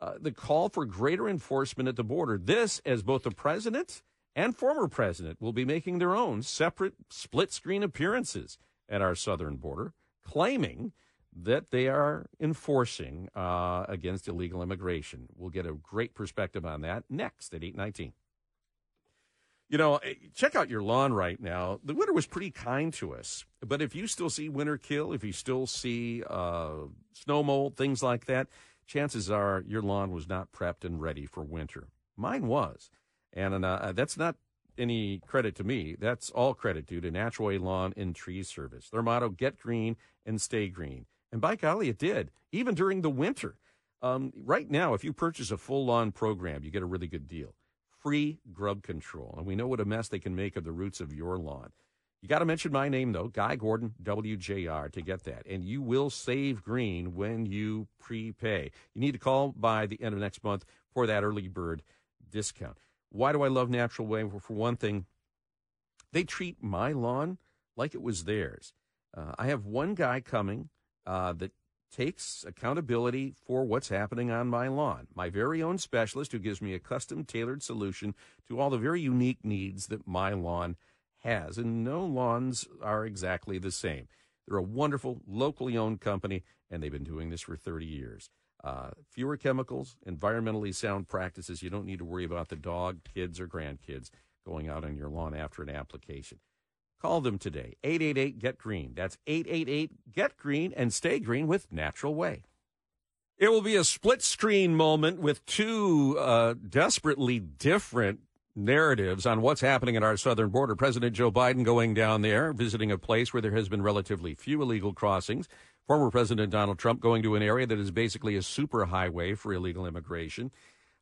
uh, the call for greater enforcement at the border. This, as both the president and former president will be making their own separate split screen appearances at our southern border, claiming that they are enforcing uh, against illegal immigration. We'll get a great perspective on that next at 819. You know, eh, check out your lawn right now. The winter was pretty kind to us, but if you still see winter kill, if you still see uh, snow mold, things like that, chances are your lawn was not prepped and ready for winter. Mine was, and uh, that's not any credit to me. That's all credit due to Natural Way Lawn and Tree Service. Their motto: "Get green and stay green." And by golly, it did, even during the winter. Um, right now, if you purchase a full lawn program, you get a really good deal. Free grub control. And we know what a mess they can make of the roots of your lawn. You got to mention my name, though, Guy Gordon, WJR, to get that. And you will save green when you prepay. You need to call by the end of next month for that early bird discount. Why do I love Natural Way? Well, for one thing, they treat my lawn like it was theirs. Uh, I have one guy coming uh, that takes accountability for what's happening on my lawn. My very own specialist who gives me a custom tailored solution to all the very unique needs that my lawn has. And no lawns are exactly the same. They're a wonderful, locally owned company, and they've been doing this for 30 years. Uh, fewer chemicals, environmentally sound practices. You don't need to worry about the dog, kids, or grandkids going out on your lawn after an application. Call them today. 888 Get Green. That's 888 Get Green and stay green with Natural Way. It will be a split screen moment with two uh, desperately different narratives on what's happening at our southern border. President Joe Biden going down there, visiting a place where there has been relatively few illegal crossings. Former President Donald Trump going to an area that is basically a superhighway for illegal immigration.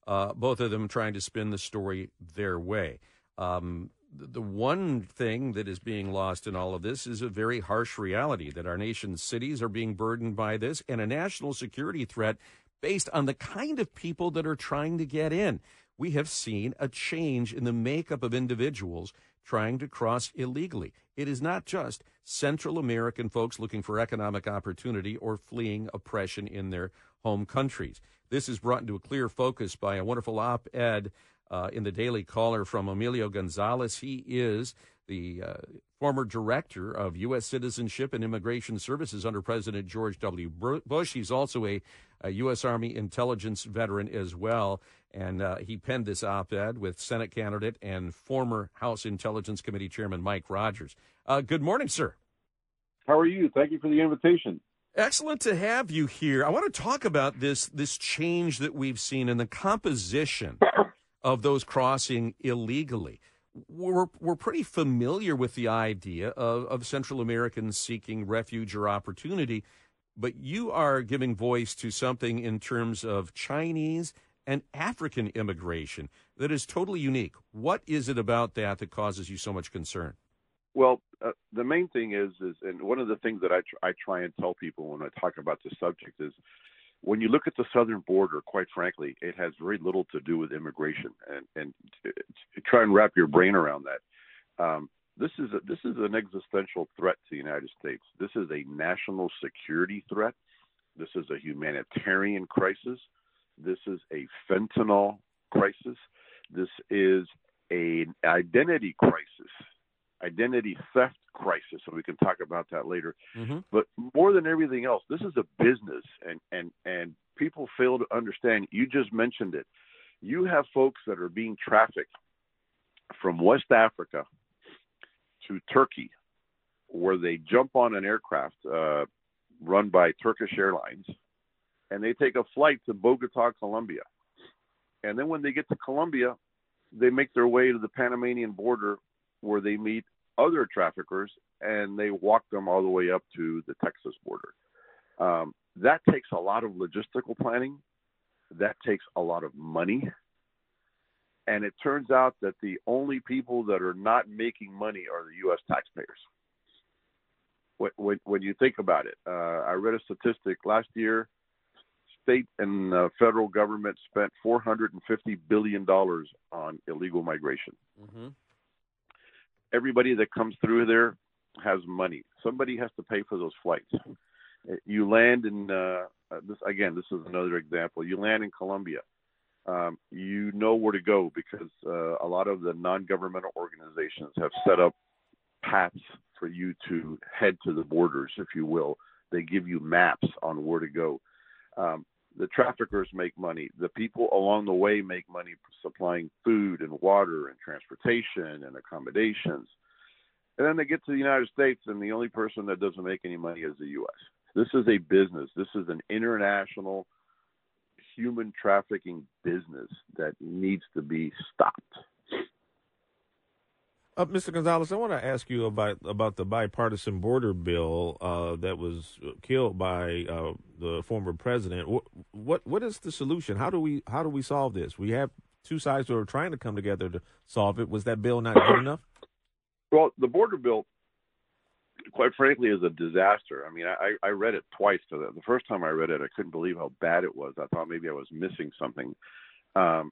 Uh, both of them trying to spin the story their way. Um, the one thing that is being lost in all of this is a very harsh reality that our nation's cities are being burdened by this and a national security threat based on the kind of people that are trying to get in. We have seen a change in the makeup of individuals trying to cross illegally. It is not just Central American folks looking for economic opportunity or fleeing oppression in their home countries. This is brought into a clear focus by a wonderful op ed uh, in the Daily Caller from Emilio Gonzalez. He is the uh, former director of U.S. Citizenship and Immigration Services under President George W. Bush. He's also a, a U.S. Army intelligence veteran as well. And uh, he penned this op ed with Senate candidate and former House Intelligence Committee Chairman Mike Rogers. Uh, good morning, sir. How are you? Thank you for the invitation. Excellent to have you here. I want to talk about this this change that we've seen in the composition of those crossing illegally. We're, we're pretty familiar with the idea of, of Central Americans seeking refuge or opportunity, but you are giving voice to something in terms of Chinese and African immigration that is totally unique. What is it about that that causes you so much concern? Well, uh, the main thing is, is, and one of the things that I, tr- I try and tell people when I talk about this subject is, when you look at the southern border, quite frankly, it has very little to do with immigration, and and try and wrap your brain around that. Um, this is a, this is an existential threat to the United States. This is a national security threat. This is a humanitarian crisis. This is a fentanyl crisis. This is an identity crisis identity theft crisis, and we can talk about that later. Mm-hmm. But more than everything else, this is a business, and and and people fail to understand. You just mentioned it. You have folks that are being trafficked from West Africa to Turkey, where they jump on an aircraft uh, run by Turkish Airlines, and they take a flight to Bogota, Colombia. And then when they get to Colombia, they make their way to the Panamanian border where they meet other traffickers and they walk them all the way up to the Texas border. Um, that takes a lot of logistical planning. That takes a lot of money. And it turns out that the only people that are not making money are the U.S. taxpayers. When, when, you think about it, uh, I read a statistic last year state and uh, federal government spent 450 billion dollars on illegal migration. Mm-hmm everybody that comes through there has money. Somebody has to pay for those flights. You land in uh, uh, this again. This is another example. You land in Colombia. Um, you know where to go because uh, a lot of the non-governmental organizations have set up paths for you to head to the borders, if you will. They give you maps on where to go. Um, The traffickers make money. The people along the way make money supplying food and water and transportation and accommodations. And then they get to the United States, and the only person that doesn't make any money is the U.S. This is a business. This is an international human trafficking business that needs to be stopped. Uh, Mr. Gonzalez, I want to ask you about about the bipartisan border bill uh, that was killed by uh, the former president. What, what what is the solution? How do we how do we solve this? We have two sides who are trying to come together to solve it. Was that bill not good enough? Well, the border bill, quite frankly, is a disaster. I mean, I, I read it twice. To the, the first time I read it, I couldn't believe how bad it was. I thought maybe I was missing something. Um,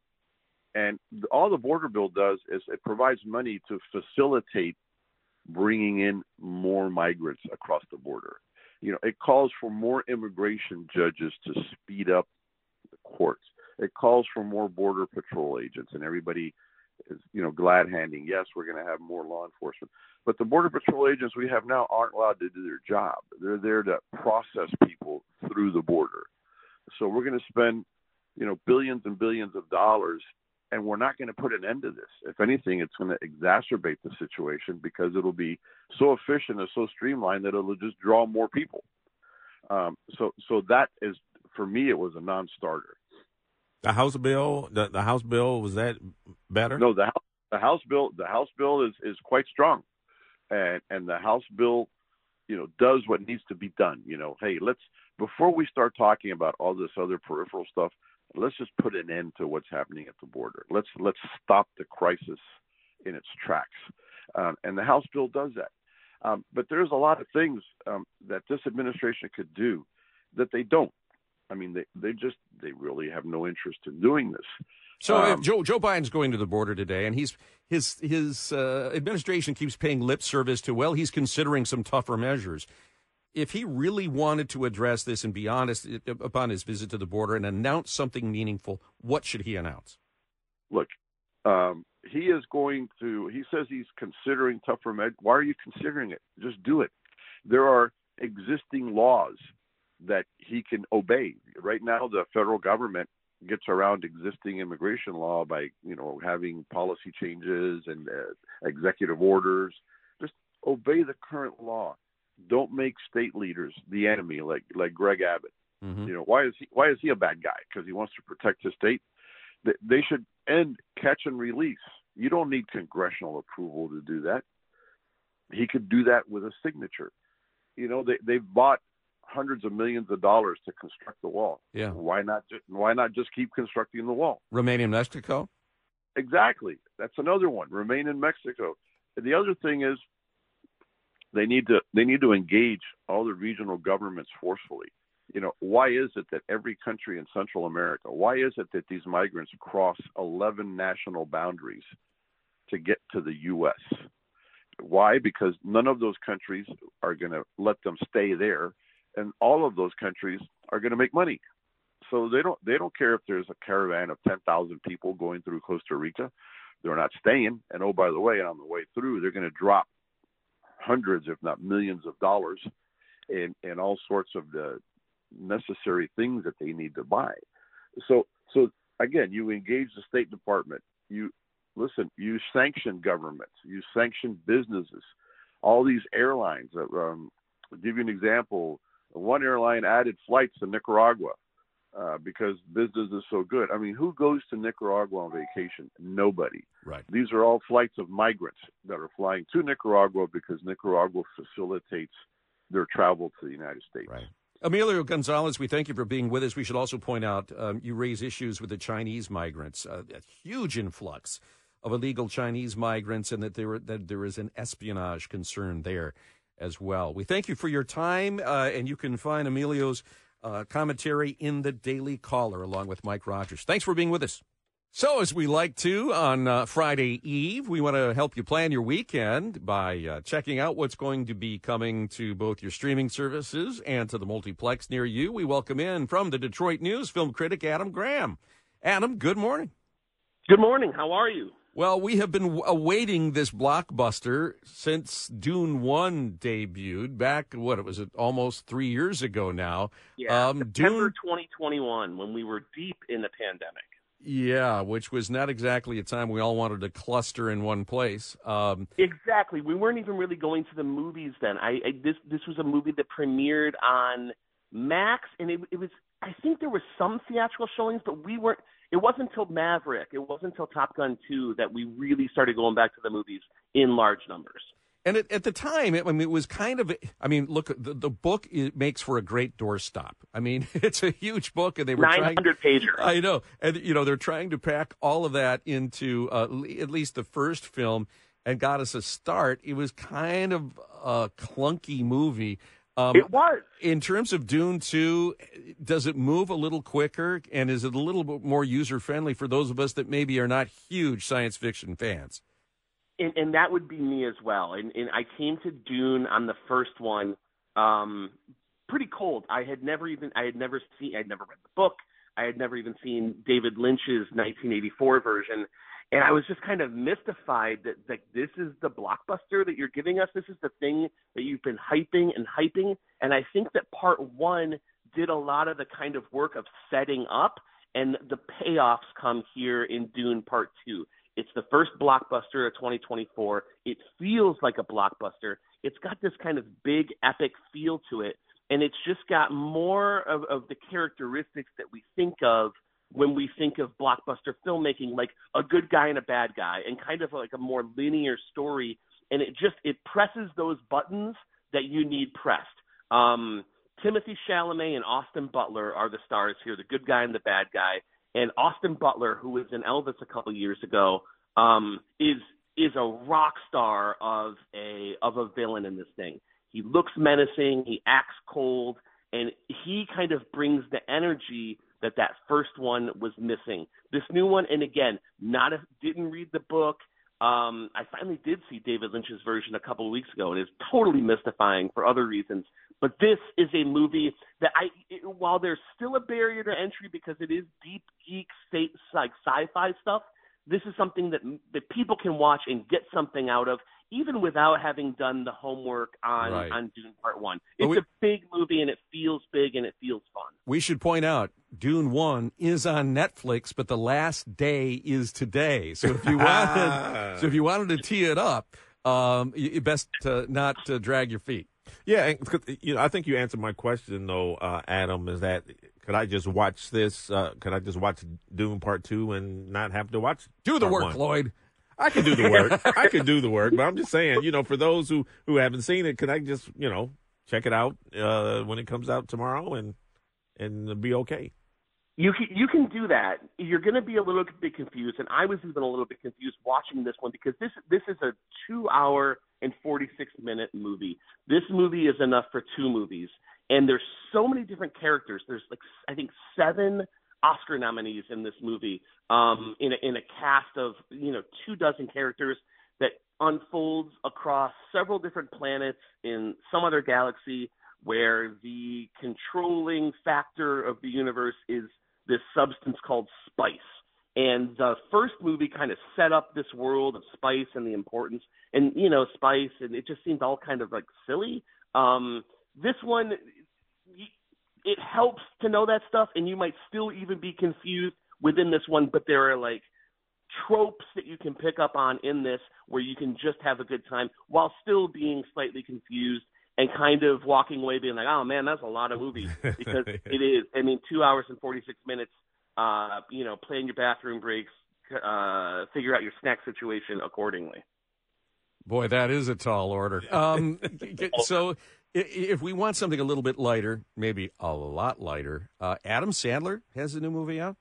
and all the border bill does is it provides money to facilitate bringing in more migrants across the border. You know, it calls for more immigration judges to speed up the courts. It calls for more border patrol agents, and everybody is, you know, glad handing. Yes, we're going to have more law enforcement, but the border patrol agents we have now aren't allowed to do their job. They're there to process people through the border. So we're going to spend, you know, billions and billions of dollars and we're not going to put an end to this. If anything, it's going to exacerbate the situation because it'll be so efficient and so streamlined that it'll just draw more people. Um, so, so that is for me, it was a non-starter. The House bill, the, the House bill was that better? No, the House, the House bill, the House bill is is quite strong, and and the House bill, you know, does what needs to be done. You know, hey, let's before we start talking about all this other peripheral stuff, let's just put an end to what's happening at the border. Let's let's stop the crisis in its tracks, um, and the House bill does that. Um, but there's a lot of things um, that this administration could do that they don't. I mean, they they just they really have no interest in doing this. So if Joe Joe Biden's going to the border today, and he's his his uh, administration keeps paying lip service to well, he's considering some tougher measures if he really wanted to address this and be honest upon his visit to the border and announce something meaningful, what should he announce? Look, um, he is going to. He says he's considering tougher measures. Why are you considering it? Just do it. There are existing laws that he can obey. Right now, the federal government gets around existing immigration law by you know having policy changes and uh, executive orders. Just obey the current law don't make state leaders the enemy like like Greg Abbott. Mm-hmm. You know why is he why is he a bad guy? Because he wants to protect his state. They should end catch and release. You don't need congressional approval to do that. He could do that with a signature. You know they they've bought hundreds of millions of dollars to construct the wall. Yeah. Why not? Just, why not just keep constructing the wall? Remain in Mexico. Exactly. That's another one. Remain in Mexico. The other thing is they need to they need to engage all the regional governments forcefully. You know, why is it that every country in Central America, why is it that these migrants cross 11 national boundaries to get to the U.S.? Why? Because none of those countries are going to let them stay there, and all of those countries are going to make money. So they don't they don't care if there's a caravan of 10,000 people going through Costa Rica. They're not staying. And oh, by the way, on the way through, they're going to drop hundreds, if not millions, of dollars and in all sorts of the necessary things that they need to buy. So so again, you engage the State Department. You listen. You sanction governments. You sanction businesses. All these airlines. Um, I'll give you an example. One airline added flights to Nicaragua uh, because business is so good. I mean, who goes to Nicaragua on vacation? Nobody. Right. These are all flights of migrants that are flying to Nicaragua because Nicaragua facilitates their travel to the United States. Right. Emilio Gonzalez, we thank you for being with us. We should also point out um, you raise issues with the Chinese migrants, uh, a huge influx of illegal Chinese migrants, and that there that there is an espionage concern there as well. We thank you for your time, uh, and you can find Emilio's uh, commentary in the Daily Caller along with Mike Rogers. Thanks for being with us. So, as we like to on uh, Friday Eve, we want to help you plan your weekend by uh, checking out what's going to be coming to both your streaming services and to the multiplex near you. We welcome in from the Detroit News film critic Adam Graham. Adam, good morning. Good morning. How are you? Well, we have been awaiting this blockbuster since Dune 1 debuted back, what, it was almost three years ago now. Yeah, um, September Dune, 2021, when we were deep in the pandemic. yeah, which was not exactly a time we all wanted to cluster in one place. Um, Exactly. We weren't even really going to the movies then. I, I this this was a movie that premiered on Max, and it, it was. I think there were some theatrical showings, but we weren't. It wasn't until Maverick, it wasn't until Top Gun 2 that we really started going back to the movies in large numbers. And at, at the time, it, I mean, it was kind of. I mean, look, the, the book it makes for a great doorstop. I mean, it's a huge book, and they were Nine trying. hundred pager. I know, and you know, they're trying to pack all of that into uh, at least the first film, and got us a start. It was kind of a clunky movie. Um, It was. In terms of Dune 2, does it move a little quicker, and is it a little bit more user friendly for those of us that maybe are not huge science fiction fans? and, and that would be me as well. And, and I came to Dune on the first one um, pretty cold. I had never even I had never seen I had never read the book. I had never even seen David Lynch's 1984 version, and I was just kind of mystified that that this is the blockbuster that you're giving us. This is the thing that you've been hyping and hyping. And I think that part one did a lot of the kind of work of setting up, and the payoffs come here in Dune Part Two. It's the first blockbuster of 2024. It feels like a blockbuster. It's got this kind of big epic feel to it, and it's just got more of, of the characteristics that we think of when we think of blockbuster filmmaking, like a good guy and a bad guy, and kind of like a more linear story. And it just it presses those buttons that you need pressed. Um, Timothée Chalamet and Austin Butler are the stars here, the good guy and the bad guy. And Austin Butler, who was in Elvis a couple years ago, um, is is a rock star of a of a villain in this thing. He looks menacing, he acts cold, and he kind of brings the energy that that first one was missing. This new one, and again, not a, didn't read the book. Um, I finally did see David Lynch's version a couple of weeks ago, and it's totally mystifying for other reasons. But this is a movie that I, it, while there's still a barrier to entry because it is deep geek, state, like sci-fi stuff, this is something that that people can watch and get something out of, even without having done the homework on Right. on Dune Part One. It's we- a big movie and it feels big and it feels fun. We should point out Dune 1 is on Netflix, but the last day is today. So if you wanted, so if you wanted to tee it up, um, you you best uh, not uh, drag your feet. Yeah, and, 'cause, you know, I think you answered my question though, uh, Adam. Is that could I just watch this? Uh, could I just watch Dune Part Two and not have to watch? Do the Part work, one? Lloyd. I can do the work. I can do the work, but I'm just saying, you know, for those who who haven't seen it, could I just, you know, check it out uh, when it comes out tomorrow and and be okay? You can, you can do that. You're going to be a little bit confused, and I was even a little bit confused watching this one because this this is a two hour and 46 minute movie. This movie is enough for two movies, and there's so many different characters. There's like I think seven Oscar nominees in this movie, um, in a, in a cast of you know two dozen characters that unfolds across several different planets in some other galaxy where the controlling factor of the universe is this substance called spice. And the first movie kind of set up this world of spice and the importance, and you know, spice, and it just seemed all kind of like silly. Um, this one, it helps to know that stuff, and you might still even be confused within this one, but there are like tropes that you can pick up on in this where you can just have a good time while still being slightly confused and kind of walking away being like, oh man, that's a lot of movies because it is. I mean, two hours and 46 minutes, uh, you know, plan your bathroom breaks, uh, figure out your snack situation accordingly. Boy, that is a tall order. Um, so if we want something a little bit lighter, maybe a lot lighter, uh, Adam Sandler has a new movie out.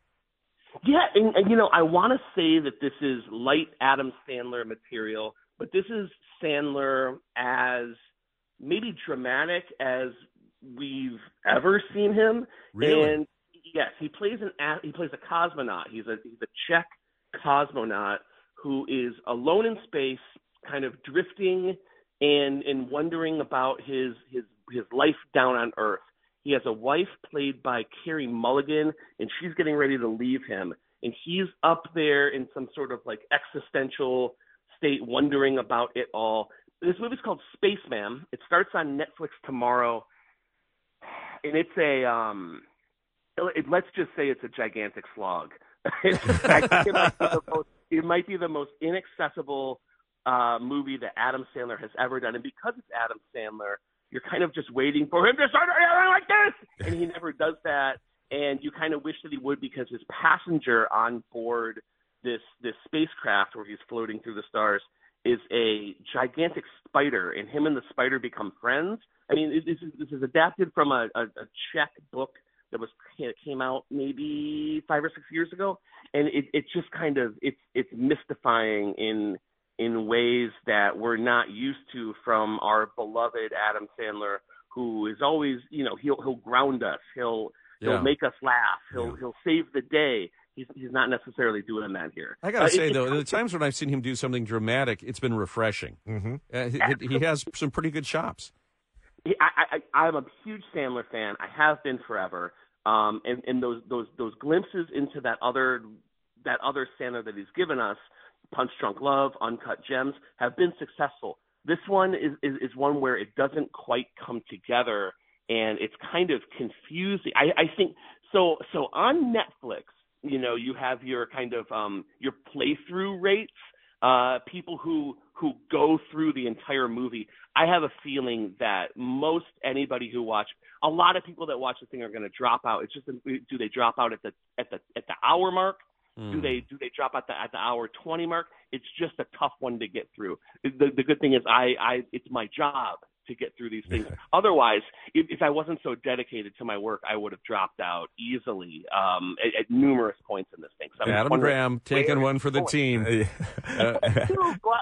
Yeah, and, and you know, I want to say that this is light Adam Sandler material, but this is Sandler as maybe dramatic as we've ever seen him. Really? And yes, he plays an a- he plays a cosmonaut. He's a he's a Czech cosmonaut who is alone in space, kind of drifting and and wondering about his his his life down on Earth. He has a wife played by Carey Mulligan, and she's getting ready to leave him. and he's up there in some sort of like existential state, wondering about it all. This movie's called Spaceman. It starts on Netflix tomorrow, and it's a um, it, let's just say it's a gigantic slog. it, might most, it might be the most inaccessible uh, movie that Adam Sandler has ever done, and because it's Adam Sandler, you're kind of just waiting for him to start like this, and he never does that. And you kind of wish that he would because his passenger on board this this spacecraft where he's floating through the stars is a gigantic spider, and him and the spider become friends. I mean, this is this is adapted from a, a, a Czech book that was came out maybe five or six years ago, and it it just kind of it's it's mystifying in in ways that we're not used to from our beloved Adam Sandler, who is always you know he'll he'll ground us, he'll he'll Yeah. make us laugh, he'll he'll save the day. He's he's not necessarily doing that here. I gotta Uh, say it- though, it- the times when I've seen him do something dramatic, it's been refreshing. Mm-hmm. Uh, he, he has some pretty good chops. He- I, I, I'm a huge Sandler fan. I have been forever. Um, and, and those those those glimpses into that other that other Sandler that he's given us, Punch Drunk Love, Uncut Gems, have been successful. This one is, is is one where it doesn't quite come together, and it's kind of confusing. I, I think so. So on Netflix, you know, you have your kind of um, your playthrough rates uh, people who who go through the entire movie. I have a feeling that most anybody who watch, a lot of people that watch the thing are going to drop out. It's just do they drop out at the at the at the hour mark? Do they do they drop at the at the hour twenty mark? It's just a tough one to get through. The the good thing is I I it's my job to get through these things. Otherwise, if, if I wasn't so dedicated to my work, I would have dropped out easily um, at, at numerous points in this thing. So Adam Graham taking one for the it's team. Uh,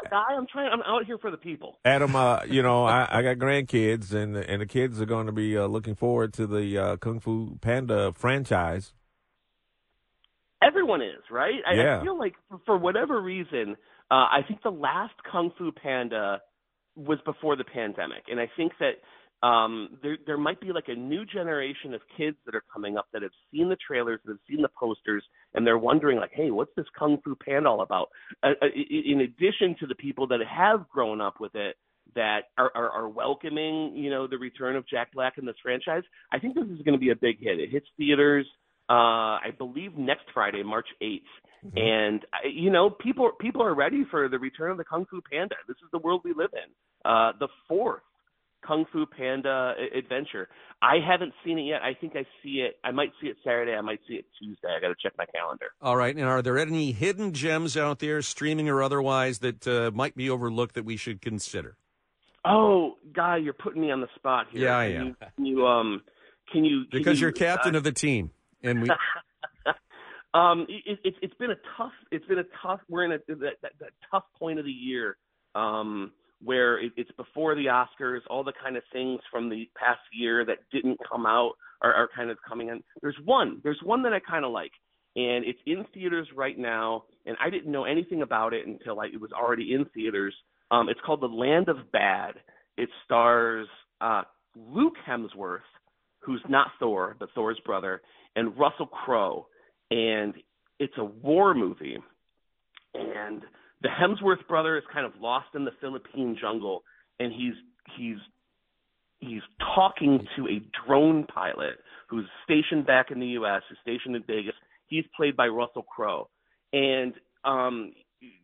guy, I'm trying. I'm out here for the people. Adam, uh, you know, I, I got grandkids, and and the kids are going to be uh, looking forward to the uh, Kung Fu Panda franchise. Everyone is right. I, Yeah. I feel like for, for whatever reason, uh, I think the last Kung Fu Panda was before the pandemic, and I think that um, there there might be like a new generation of kids that are coming up that have seen the trailers, that have seen the posters, and they're wondering like, hey, what's this Kung Fu Panda all about? Uh, uh, in addition to the people that have grown up with it. That are, are, are welcoming, you know, the return of Jack Black in this franchise. I think this is going to be a big hit. It hits theaters uh, I believe next Friday, March 8th. And you know, people people are ready for the return of the Kung Fu Panda. This is the world we live in. Uh, the fourth Kung Fu Panda adventure. I haven't seen it yet. I think I see it. I might see it Saturday. I might see it Tuesday. I got to check my calendar. All right. And are there any hidden gems out there, streaming or otherwise, that uh, might be overlooked that we should consider? Oh, guy, you're putting me on the spot here. Yeah, I Can am. You, can you um, can you? can Because you, you're captain uh, of the team, and we. um, it, it, it's been a tough. It's been a tough. We're in a that, that, that tough point of the year, um, where it, it's before the Oscars. All the kind of things from the past year that didn't come out are, are kind of coming in. There's one. There's one that I kind of like, and it's in theaters right now. And I didn't know anything about it until I, it was already in theaters. Um, it's called The Land of Bad. It stars uh, Luke Hemsworth, who's not Thor, but Thor's brother, and Russell Crowe. And it's a war movie. And the Hemsworth brother is kind of lost in the Philippine jungle, and he's he's he's talking to a drone pilot who's stationed back in the U.S. who's stationed in Vegas. He's played by Russell Crowe, and um,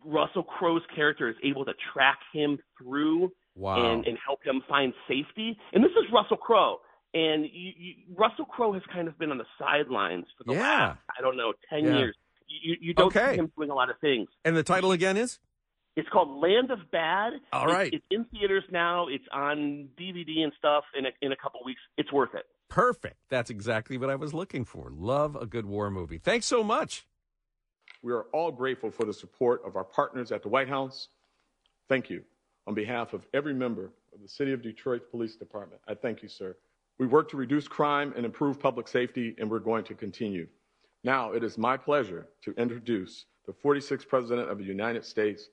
Russell Crowe's character is able to track him through Wow. and, and help him find safety. And this is Russell Crowe. And you, you, Russell Crowe has kind of been on the sidelines for the Yeah. last, I don't know, 10 Yeah. years. You, you don't Okay. see him doing a lot of things. And the title again is? It's called Land of Bad. All It's- right. It's, in theaters now. It's on DVD and stuff in a, in a couple weeks. It's worth it. Perfect. That's exactly what I was looking for. Love a good war movie. Thanks so much. We are all grateful for the support of our partners at the White House. Thank you. On behalf of every member of the City of Detroit Police Department, I thank you, sir. We work to reduce crime and improve public safety, and we're going to continue. Now, it is my pleasure to introduce the 46th President of the United States,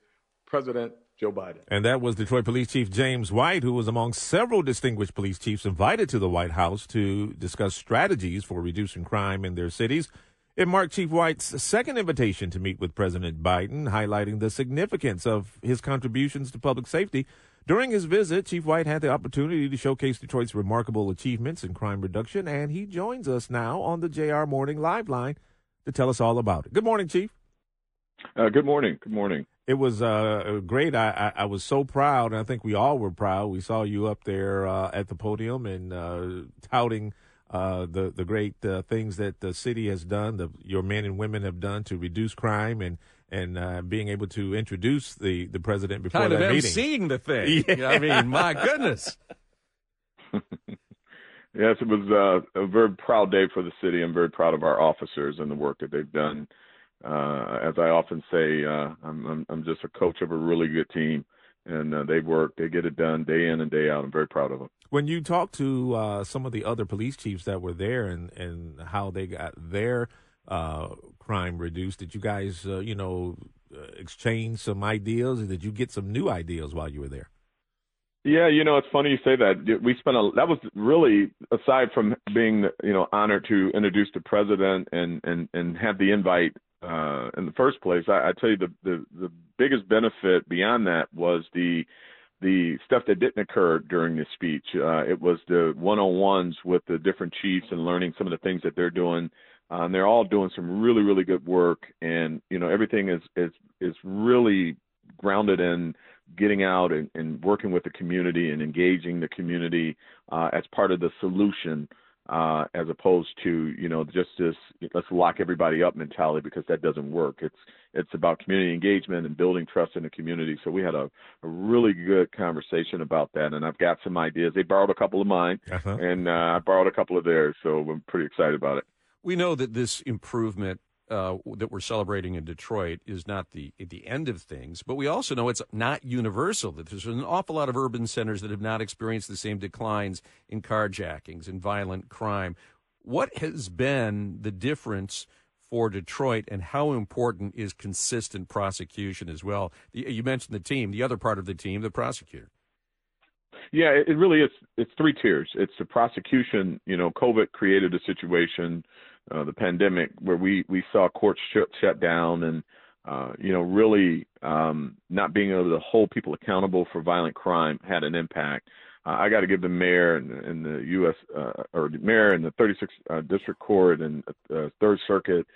President Joe Biden. And that was Detroit Police Chief James White, who was among several distinguished police chiefs invited to the White House to discuss strategies for reducing crime in their cities. It marked Chief White's second invitation to meet with President Biden, highlighting the significance of his contributions to public safety. During his visit, Chief White had the opportunity to showcase Detroit's remarkable achievements in crime reduction, and he joins us now on the JR Morning Live line to tell us all about it. Good morning, Chief. Uh, good morning. Good morning. It was uh, great. I, I, I, was so proud, and I think we all were proud. We saw you up there uh, at the podium and uh, touting uh, the the great uh, things that the city has done, the, your men and women have done to reduce crime, and and uh, being able to introduce the, the president before kind that of meeting. Seeing the thing. Yeah. I mean, my goodness. yes, it was uh, a very proud day for the city. I'm very proud of our officers and the work that they've done. Uh, as I often say, uh, I'm, I'm, I'm just a coach of a really good team, and uh, they work, they get it done day in and day out. I'm very proud of them. When you talk to uh, some of the other police chiefs that were there and, and how they got their uh, crime reduced, did you guys, uh, you know, uh, exchange some ideas, or did you get some new ideas while you were there? Yeah, you know, it's funny you say that. We spent a that was really aside from being you know honored to introduce the president and and and have the invite uh, in the first place. I, I tell you the, the the biggest benefit beyond that was the the stuff that didn't occur during the speech. Uh, it was the one-on-ones with the different chiefs and learning some of the things that they're doing. Uh, and they're all doing some really, really good work. And you know, everything is is is really grounded in getting out and, and working with the community and engaging the community uh, as part of the solution uh, as opposed to you know just this let's lock everybody up mentality because that doesn't work. It's it's about community engagement and building trust in the community. So we had a, a really good conversation about that, and I've got some ideas. They borrowed a couple of mine, uh-huh. and uh, I borrowed a couple of theirs, so I'm pretty excited about it. We know that this improvement uh, that we're celebrating in Detroit is not the the end of things, but we also know it's not universal. That there's an awful lot of urban centers that have not experienced the same declines in carjackings and violent crime. What has been the difference for Detroit, and how important is consistent prosecution as well? You mentioned the team, the other part of the team, the prosecutor. Yeah, it really is. It's three tiers. It's the prosecution. You know, COVID created a situation uh, the pandemic where we we saw courts shut shut down and uh, you know really um, not being able to hold people accountable for violent crime had an impact. Uh, I got to give the mayor and, and the U.S. Uh, or the mayor and the 36th uh, District Court and uh, Third Circuit,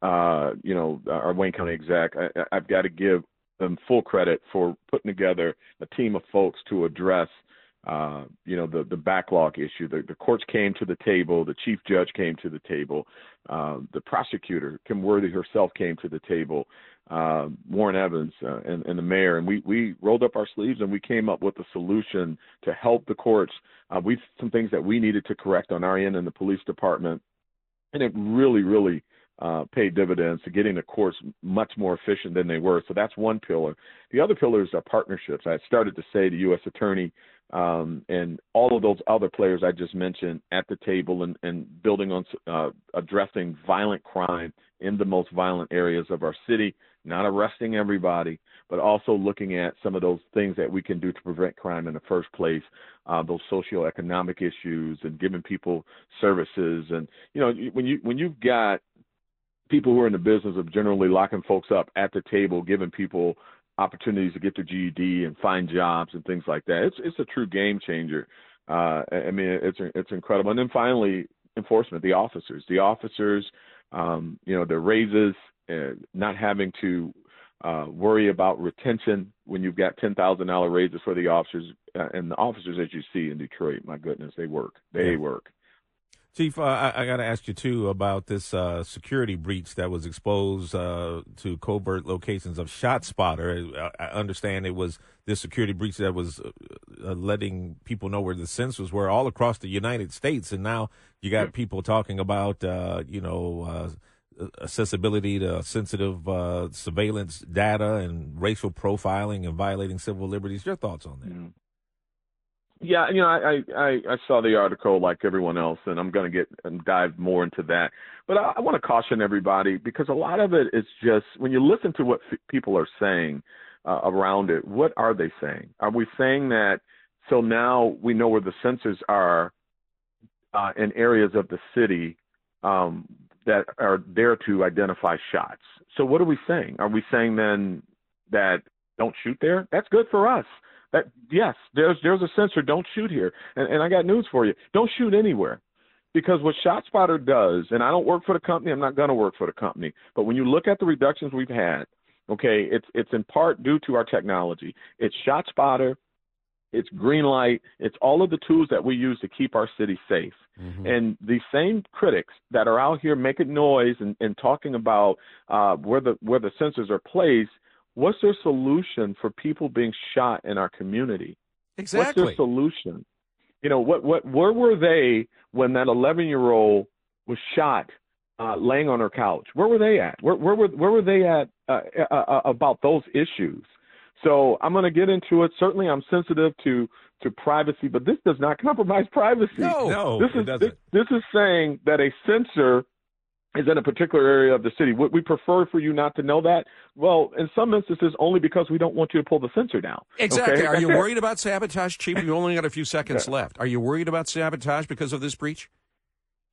uh, you know, our Wayne County exec. I, I've got to give them full credit for putting together a team of folks to address uh, you know, the, the backlog issue. The, the courts came to the table. The chief judge came to the table. Uh, the prosecutor, Kim Worthy herself, came to the table. Uh, Warren Evans uh, and, and the mayor, and we we rolled up our sleeves and we came up with a solution to help the courts. Uh, we some things that we needed to correct on our end in the police department, and it really, really uh, paid dividends to getting the courts much more efficient than they were. So that's one pillar. The other pillars are partnerships. I started to say the U.S. Attorney um, and all of those other players I just mentioned at the table and, and building on uh, addressing violent crime in the most violent areas of our city, not arresting everybody, but also looking at some of those things that we can do to prevent crime in the first place, uh, those socioeconomic issues and giving people services. And, you know, when you, when you've got people who are in the business of generally locking folks up at the table, giving people opportunities to get their GED and find jobs and things like that. It's it's a true game changer. Uh, I mean, it's it's incredible. And then finally, enforcement. The officers, the officers, um, you know, their raises, uh, not having to uh, worry about retention when you've got ten thousand dollar raises for the officers uh, and the officers that you see in Detroit. My goodness, they work. They yeah. work. Chief, uh, I, I got to ask you too about this uh, security breach that was exposed uh, to covert locations of ShotSpotter. I, I, understand it was this security breach that was uh, uh, letting people know where the sensors were all across the United States, and now you got people talking about uh, you know accessibility to sensitive surveillance data and racial profiling and violating civil liberties. Your thoughts on that? Mm-hmm. Yeah, you know, I, I I saw the article like everyone else, and I'm going to get and dive more into that. But I, I want to caution everybody because a lot of it is just when you listen to what f- people are saying uh, around it. What are they saying? Are we saying that so now we know where the sensors are uh, in areas of the city? Um, that are there to identify shots. So what are we saying? Are we saying then that don't shoot there? That's good for us. That yes, there's there's a sensor. Don't shoot here. And, and I got news for you. Don't shoot anywhere. Because what ShotSpotter does, and I don't work for the company, I'm not going to work for the company, but when you look at the reductions we've had, okay, it's it's in part due to our technology. It's ShotSpotter, it's Greenlight, it's all of the tools that we use to keep our city safe. Mm-hmm. And the same critics that are out here making noise and, and talking about uh, where the where the sensors are placed, what's their solution for people being shot in our community? Exactly. What's their solution? You know, what what where were they when that 11 year old was shot uh, laying on her couch? Where were they at? Where where were where were they at uh, uh, uh about those issues? So I'm going to get into it. Certainly, I'm sensitive to to privacy, but this does not compromise privacy. No, no, this is this, this, is saying that a sensor is in a particular area of the city. Would we prefer for you not to know that? Well, in some instances, only because we don't want you to pull the sensor down. Exactly. Okay? Are you worried about sabotage, Chief? You only got a few seconds left. Are you worried about sabotage because of this breach?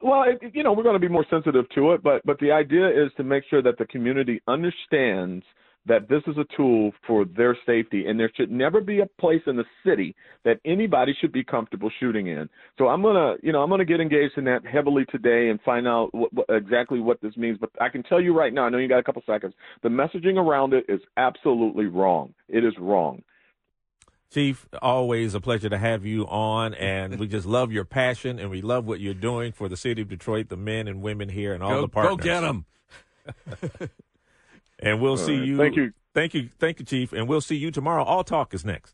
Well, it, you know, we're going to be more sensitive to it, but but the idea is to make sure that the community understands – that this is a tool for their safety, and there should never be a place in the city that anybody should be comfortable shooting in. So I'm gonna, you know, I'm gonna get engaged in that heavily today and find out what, what, exactly what this means. But I can tell you right now, I know you got a couple seconds. The messaging around it is absolutely wrong. It is wrong. Chief, always a pleasure to have you on, and we just love your passion, and we love what you're doing for the city of Detroit, the men and women here, and all go, the partners. Go get them. And we'll All see right. you. Thank you. Thank you. Thank you, Chief. And we'll see you tomorrow. All Talk is next.